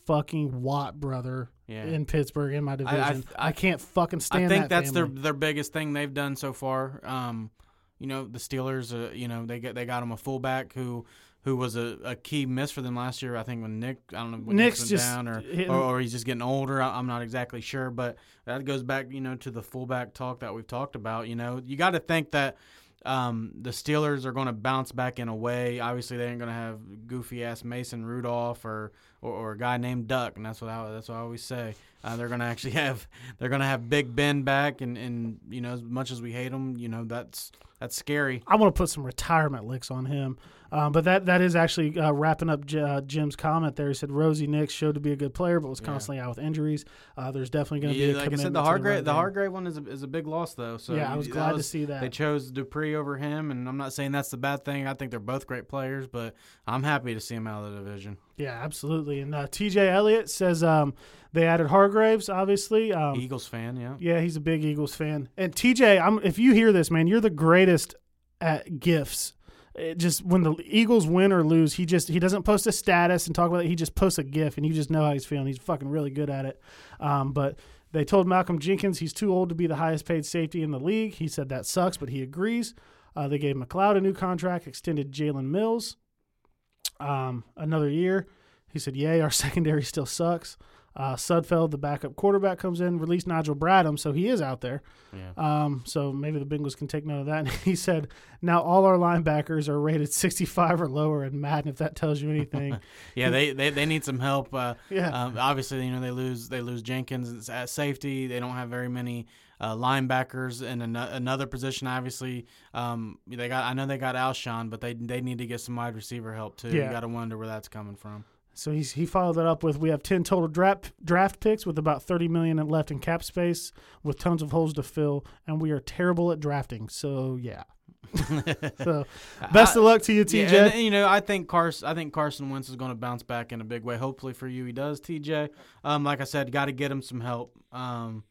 fucking Watt brother Yeah. in Pittsburgh in my division. I, th- I- can't fucking stand I think that that's their their biggest thing they've done so far. Um, you know, the Steelers. Uh, you know, they get they got him a fullback who who was a, a key miss for them last year. I think when Nick, I don't know when Nick's just down or, or or he's just getting older. I, I'm not exactly sure, but that goes back, you know, to the fullback talk that we've talked about. You know, you got to think that. Um, the Steelers are going to bounce back in a way. Obviously, they ain't going to have goofy ass Mason Rudolph or, or, or a guy named Duck, and that's what I, that's what I always say. Uh, they're going to actually [laughs] have they're going to have Big Ben back, and, and you know as much as we hate him, you know that's that's scary. I want to put some retirement licks on him. Um, but that that is actually uh, wrapping up J- uh, Jim's comment there. He said Rosie Nix showed to be a good player, but was Yeah. constantly out with injuries. Uh, there's definitely going to be Yeah, a like I said, the Hargrave run the. Hargrave one is a, is a big loss though. So yeah, I was glad to see that. They chose Dupree over him, and I'm not saying that's the bad thing. I think they're both great players, but I'm happy to see him out of the division. Yeah, absolutely. And uh, T.J. Elliott says um, they added Hargraves. Obviously, um, Eagles fan, yeah. yeah, he's a big Eagles fan. And T.J., I'm, if you hear this, man, you're the greatest at gifts. It just when the Eagles win or lose, he just he doesn't post a status and talk about it. He just posts a gif, and you just know how he's feeling. He's fucking really good at it. Um, but they told Malcolm Jenkins he's too old to be the highest paid safety in the league. He said that sucks, but he agrees. Uh, they gave McLeod a new contract, extended Jalen Mills um, another year. He said, "Yay, our [laughs] secondary still sucks." Uh, Sudfeld, the backup quarterback, comes in, released Nigel Bradham, so he is out there. Yeah. Um, so maybe the Bengals can take note of that. [laughs] And he said, "Now all our linebackers are rated [laughs] 65 or lower in Madden. If that tells you anything, Yeah, they, they, they need some help. Uh, Yeah. Um, obviously, you know they lose they lose Jenkins at safety. They don't have very many uh, linebackers in an- another position. Obviously, um, they got I know they got Alshon, but they they need to get some wide receiver help too. Yeah. You got to wonder where that's coming from. So he's, he followed that up with we have 10 total draft draft picks with about 30 million left in cap space with tons of holes to fill and we are terrible at drafting. So yeah. [laughs] so best of luck to you TJ. Yeah, and, you know, I think Carson. I think Carson Wentz is going to bounce back in a big way. Hopefully for you, he does. TJ, um, like I said, got to get him some help. Um,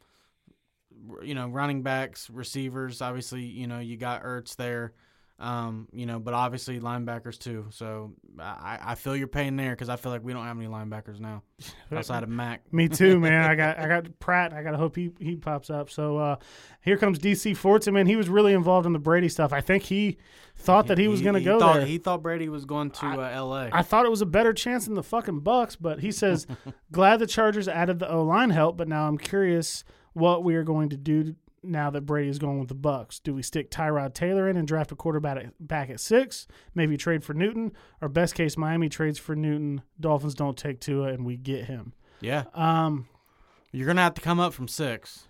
you know, running backs, receivers. Obviously, you know, you got Ertz there. Um, you know, but obviously linebackers too. So I, I feel your pain there because I feel like we don't have any linebackers now [laughs] outside of Mac. Me too, [laughs] man. I got I got Pratt. I got to hope he he pops up. So uh, here comes DC Fortson, man. He was really involved in the Brady stuff. I think he thought that he was going to go thought, there. He thought Brady was going to uh, L.A. I thought it was a better chance than the fucking Bucs, but he says, [laughs] "Glad the Chargers added the O line help, but now I'm curious what we are going to do now that Brady is going with the Bucs. Do we stick Tyrod Taylor in and draft a quarterback at, back at six? Maybe trade for Newton, or best case Miami trades for Newton. Dolphins don't take Tua and we get him. yeah, Um, you're gonna have to come up from six.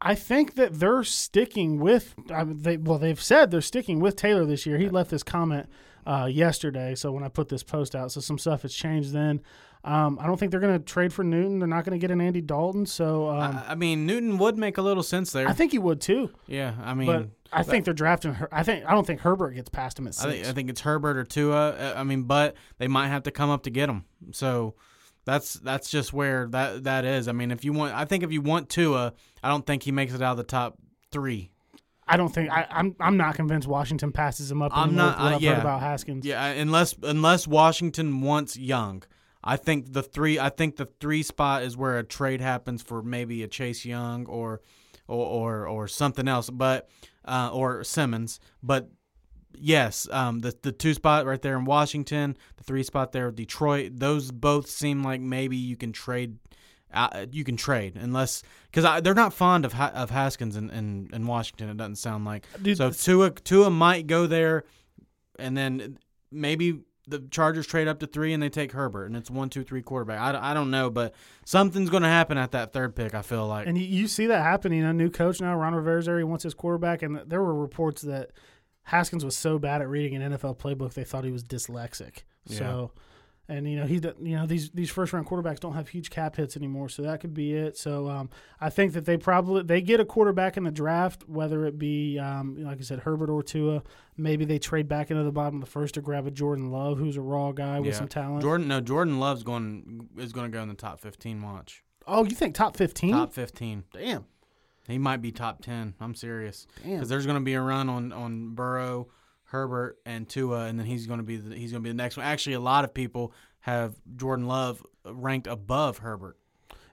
I think that they're sticking with. I mean, they well, they've said they're sticking with Taylor this year. He left this comment uh, yesterday. So when I put this post out, so some stuff has changed. Then um, I don't think they're going to trade for Newton. They're not going to get an Andy Dalton. So um, I, I mean, Newton would make a little sense there. I think he would too. yeah, I mean, But I think they're drafting. Her- I think I don't think Herbert gets past him at I six. think, I think it's Herbert or Tua. Uh, I mean, but they might have to come up to get him. So that's that's just where that that is. I mean, if you want, I think if you want Tua, I don't think he makes it out of the top three. I don't think I, I'm. I'm not convinced Washington passes him up. I'm not- What uh, I've yeah. heard about Haskins. Yeah, unless unless Washington wants Young. I think the three. I think the three spot is where a trade happens for maybe a Chase Young or or or, or something else, but uh, or Simmons. But yes, um, the the two spot right there in Washington, the three spot there Detroit. Those both seem like maybe you can trade. Uh, you can trade unless because they're not fond of ha- of Haskins in, in, in Washington. It doesn't sound like Dude, so. Tua Tua might go there, and then maybe the Chargers trade up to three and they take Herbert, and it's one, two, three quarterback. I, don't- I don't know, but something's going to happen at that third pick. I feel like. And you, you see that happening. A new coach now, Ron Rivera's. He wants his quarterback, and there were reports that Haskins was so bad at reading an NFL playbook they thought he was dyslexic. So, and you know he, you know these these first round quarterbacks don't have huge cap hits anymore, so that could be it. So um, I think that they probably they get a quarterback in the draft, whether it be um, like I said Herbert or Tua. Maybe they trade back into the bottom of the first to grab a Jordan Love, who's a raw guy with Yeah. some talent. Jordan, no, Jordan Love's going is going to go in the top fifteen. Watch oh, you think top fifteen? top fifteen. Damn, He might be top ten. I'm serious damn. because there's going to be a run on on Burrow, Herbert, and Tua, and then he's going to be the, he's going to be the next one. Actually, a lot of people have Jordan Love ranked above Herbert.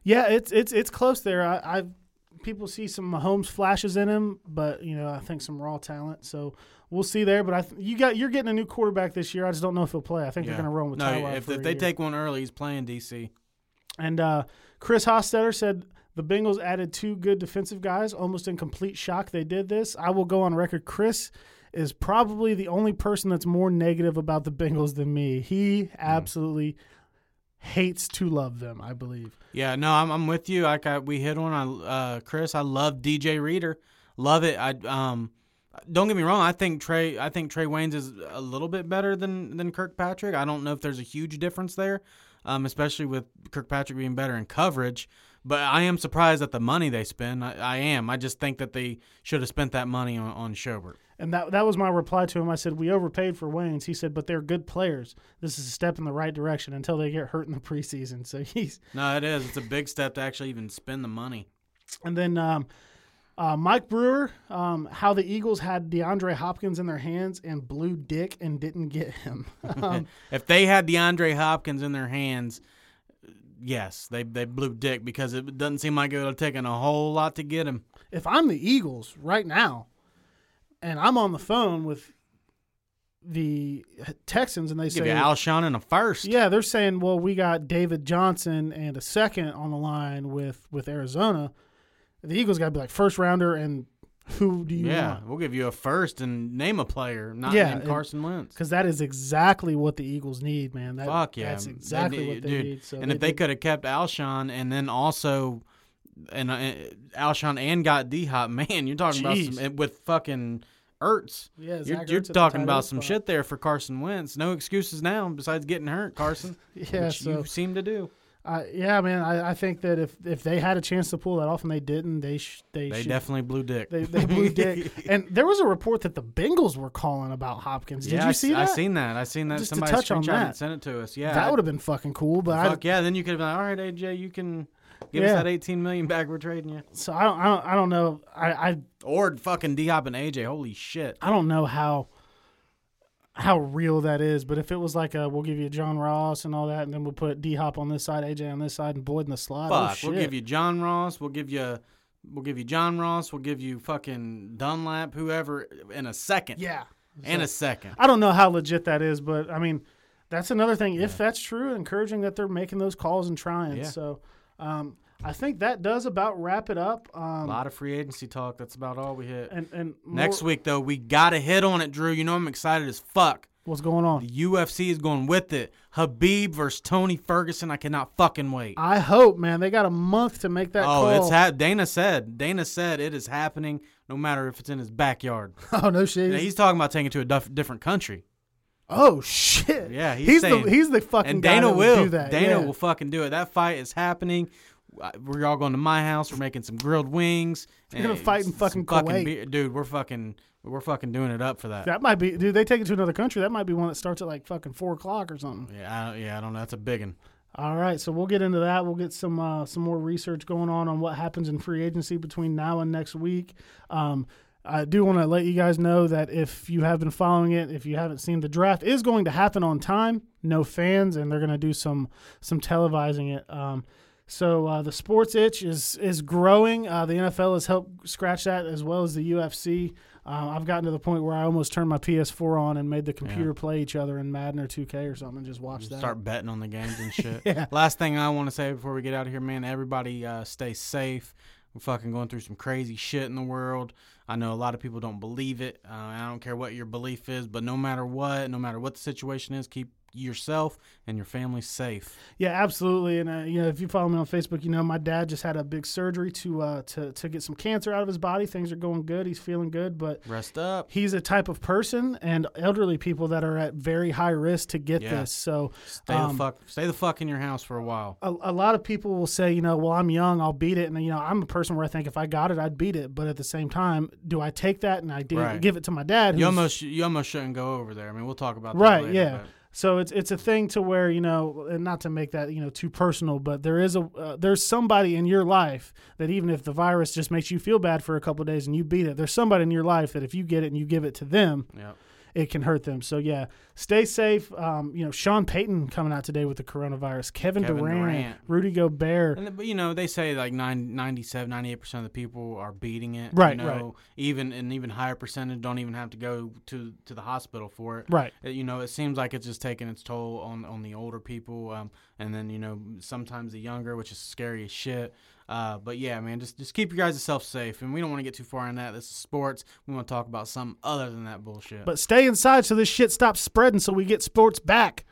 Yeah, it's it's it's close there. I, I people see some Mahomes flashes in him, but you know I think some raw talent. So we'll see there. But I th- you got you're getting a new quarterback this year. I just don't know if he'll play. I think Yeah. they're going to run with no, if, if they year. take one early, he's playing DC. And uh, Chris Hostetter said the Bengals added two good defensive guys. Almost in complete shock they did this. I will go on record. Chris is probably the only person that's more negative about the Bengals than me. He absolutely hates to love them. I believe. Yeah, no, I'm I'm with you. Like I, we hit on, I uh, Chris, I love DJ Reader, love it. I um, don't get me wrong. I think Trey, I think Trey Waynes is a little bit better than than Kirkpatrick. I don't know if there's a huge difference there, um, especially with Kirkpatrick being better in coverage. But I am surprised at the money they spend. I, I am. I just think that they should have spent that money on on Schobert. And that that was my reply to him. I said, We overpaid for Waynes. He said, But they're good players. This is a step in the right direction until they get hurt in the preseason. [laughs] So he's No, it is. It's a big step to actually even spend the money. and then um, uh, Mike Brewer, um, how the Eagles had DeAndre Hopkins in their hands and blew dick and didn't get him. [laughs] um, [laughs] if they had DeAndre Hopkins in their hands, yes, they they blew dick because it doesn't seem like it would have taken a whole lot to get him. if I'm the Eagles right now and I'm on the phone with the Texans and they Give say you Alshon in a first. Yeah, they're saying, well, we got David Johnson and a second on the line with with Arizona. The Eagles got to be like first rounder, and who do you Yeah, want? we'll give you a first and name a player, not Yeah, name Carson Wentz. Because that is exactly what the Eagles need, man. That, Fuck yeah, that's exactly need- what they dude. need. So and if they could have kept Alshon and then also and uh, Alshon and got D Hop, [laughs] man, you're talking Jeez. about some with fucking Ertz. yeah, You're, you're Ertz at the talking about some spot. shit there for Carson Wentz. No excuses now besides getting hurt, Carson. [laughs] Yeah, which so you seem to do. uh, yeah, man, I, I think that if if they had a chance to pull that off and they didn't, they sh- they, They should. definitely blew dick. They, they blew dick, [laughs] and there was a report that the Bengals were calling about Hopkins. Did yeah, you see that? I seen that. I seen that. Just to touch on that. and sent it to us. Yeah, that would have been fucking cool, but I, yeah! Then you could have been like, all right, AJ, you can give us Yeah. that 18 million back. We're trading you. so I don't, I don't, I don't know. I, I Or fucking D Hop and AJ. Holy shit! I don't know how how real that is, but if it was like a, we'll give you John Ross and all that, and then we'll put D Hop on this side, AJ on this side, and Boyd in the slot. oh, Fuck, shit. we'll give you John Ross. We'll give you, we'll give you John Ross. We'll give you fucking Dunlap, whoever, in a second. yeah. in a second. I don't know how legit that is, but I mean, that's another thing. If that's true, encouraging that they're making those calls and trying. Yeah. So, um, I think that does about wrap it up. A Um, lot of free agency talk. That's about all we hit. and and Next more- week though, we gotta hit on it, Drew. You know I'm excited as fuck. what's going on? The UFC is going with it. Khabib versus Tony Ferguson. I cannot fucking wait. I hope, man. They got a month to make that Oh, call. it's ha- Dana said. Dana said it is happening, no matter if it's in his backyard. [laughs] oh no shit. He's talking about taking it to a different country. Oh shit! Yeah, he's, he's saying- the he's the fucking and guy Dana that will. do that. Dana yeah. will fucking do it. That fight is happening. We're all going to my house. We're making some grilled wings. You're gonna fight in some fucking Kuwait. beer- dude. We're fucking we're fucking doing it up for that. That might be, dude. They take it to another country. That might be one that starts at like fucking four o'clock or something. Yeah, I, don't- yeah, I don't know. That's a big one. All right, so we'll get into that. We'll get some uh, some more research going on on what happens in free agency between now and next week. Um, I do want to let you guys know that if you have been following it, if you haven't seen, the draft is going to happen on time. No fans, and they're going to do some some televising it. Um, so uh, the sports itch is is growing. Uh, the NFL has helped scratch that as well as the UFC. Uh, I've gotten to the point where I almost turned my PS4 on and made the computer play each other in Madden or 2K or something and just watch that. Start betting on the games and [laughs] shit. Yeah. Last thing I want to say before we get out of here, man. Everybody, uh, stay safe. We're fucking going through some crazy shit in the world. I know a lot of people don't believe it. Uh, I don't care what your belief is, but no matter what, no matter what the situation is, keep yourself and your family safe. Yeah, absolutely. And uh, you know, if you follow me on Facebook, you know my dad just had a big surgery to uh, to to get some cancer out of his body. Things are going good. He's feeling good, but Rest up. he's a type of person and elderly people that are at very high risk to get Yeah. this. So Stay um, the fuck. Stay the fuck in your house for a while. a, a lot of people will say, you know, well, I'm young, I'll beat it, and you know, I'm a person where I think if I got it, I'd beat it. But at the same time, do I take that and I do, Right. give it to my dad? You almost you almost shouldn't go over there. I mean, we'll talk about that right later, yeah but- so it's it's a thing to where you know and not to make that you know too personal but there is a uh, there's somebody in your life that even if the virus just makes you feel bad for a couple of days and you beat it there's somebody in your life that if you get it and you give it to them. It can hurt them so yeah stay safe um, you know sean payton coming out today with the coronavirus kevin, Kevin durant, Durant. rudy gobert And but you know they say like 9, 97, 98 percent of the people are beating it. Right, You know, right. Even an even higher percentage don't even have to go to to the hospital for it. right Uh, You know, it seems like it's just taking its toll on on the older people, um, and then you know sometimes the younger, which is scary as shit. Uh, but yeah, man, just just keep your guys self safe, and we don't want to get too far in that. This is sports. We want to talk about something other than that bullshit. but stay inside so this shit stops spreading so we get sports back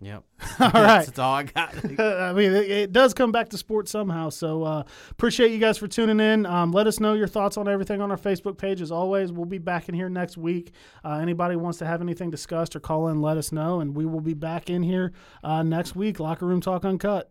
yep. [laughs] [laughs] all right that's all I got. [laughs] I mean, it, it does come back to sports somehow. So uh, appreciate you guys for tuning in. Um, let us know your thoughts on everything on our Facebook page. As always, we'll be back in here next week. Uh, anybody wants to have anything discussed or call in, let us know, and we will be back in here uh, next week. Locker room talk uncut.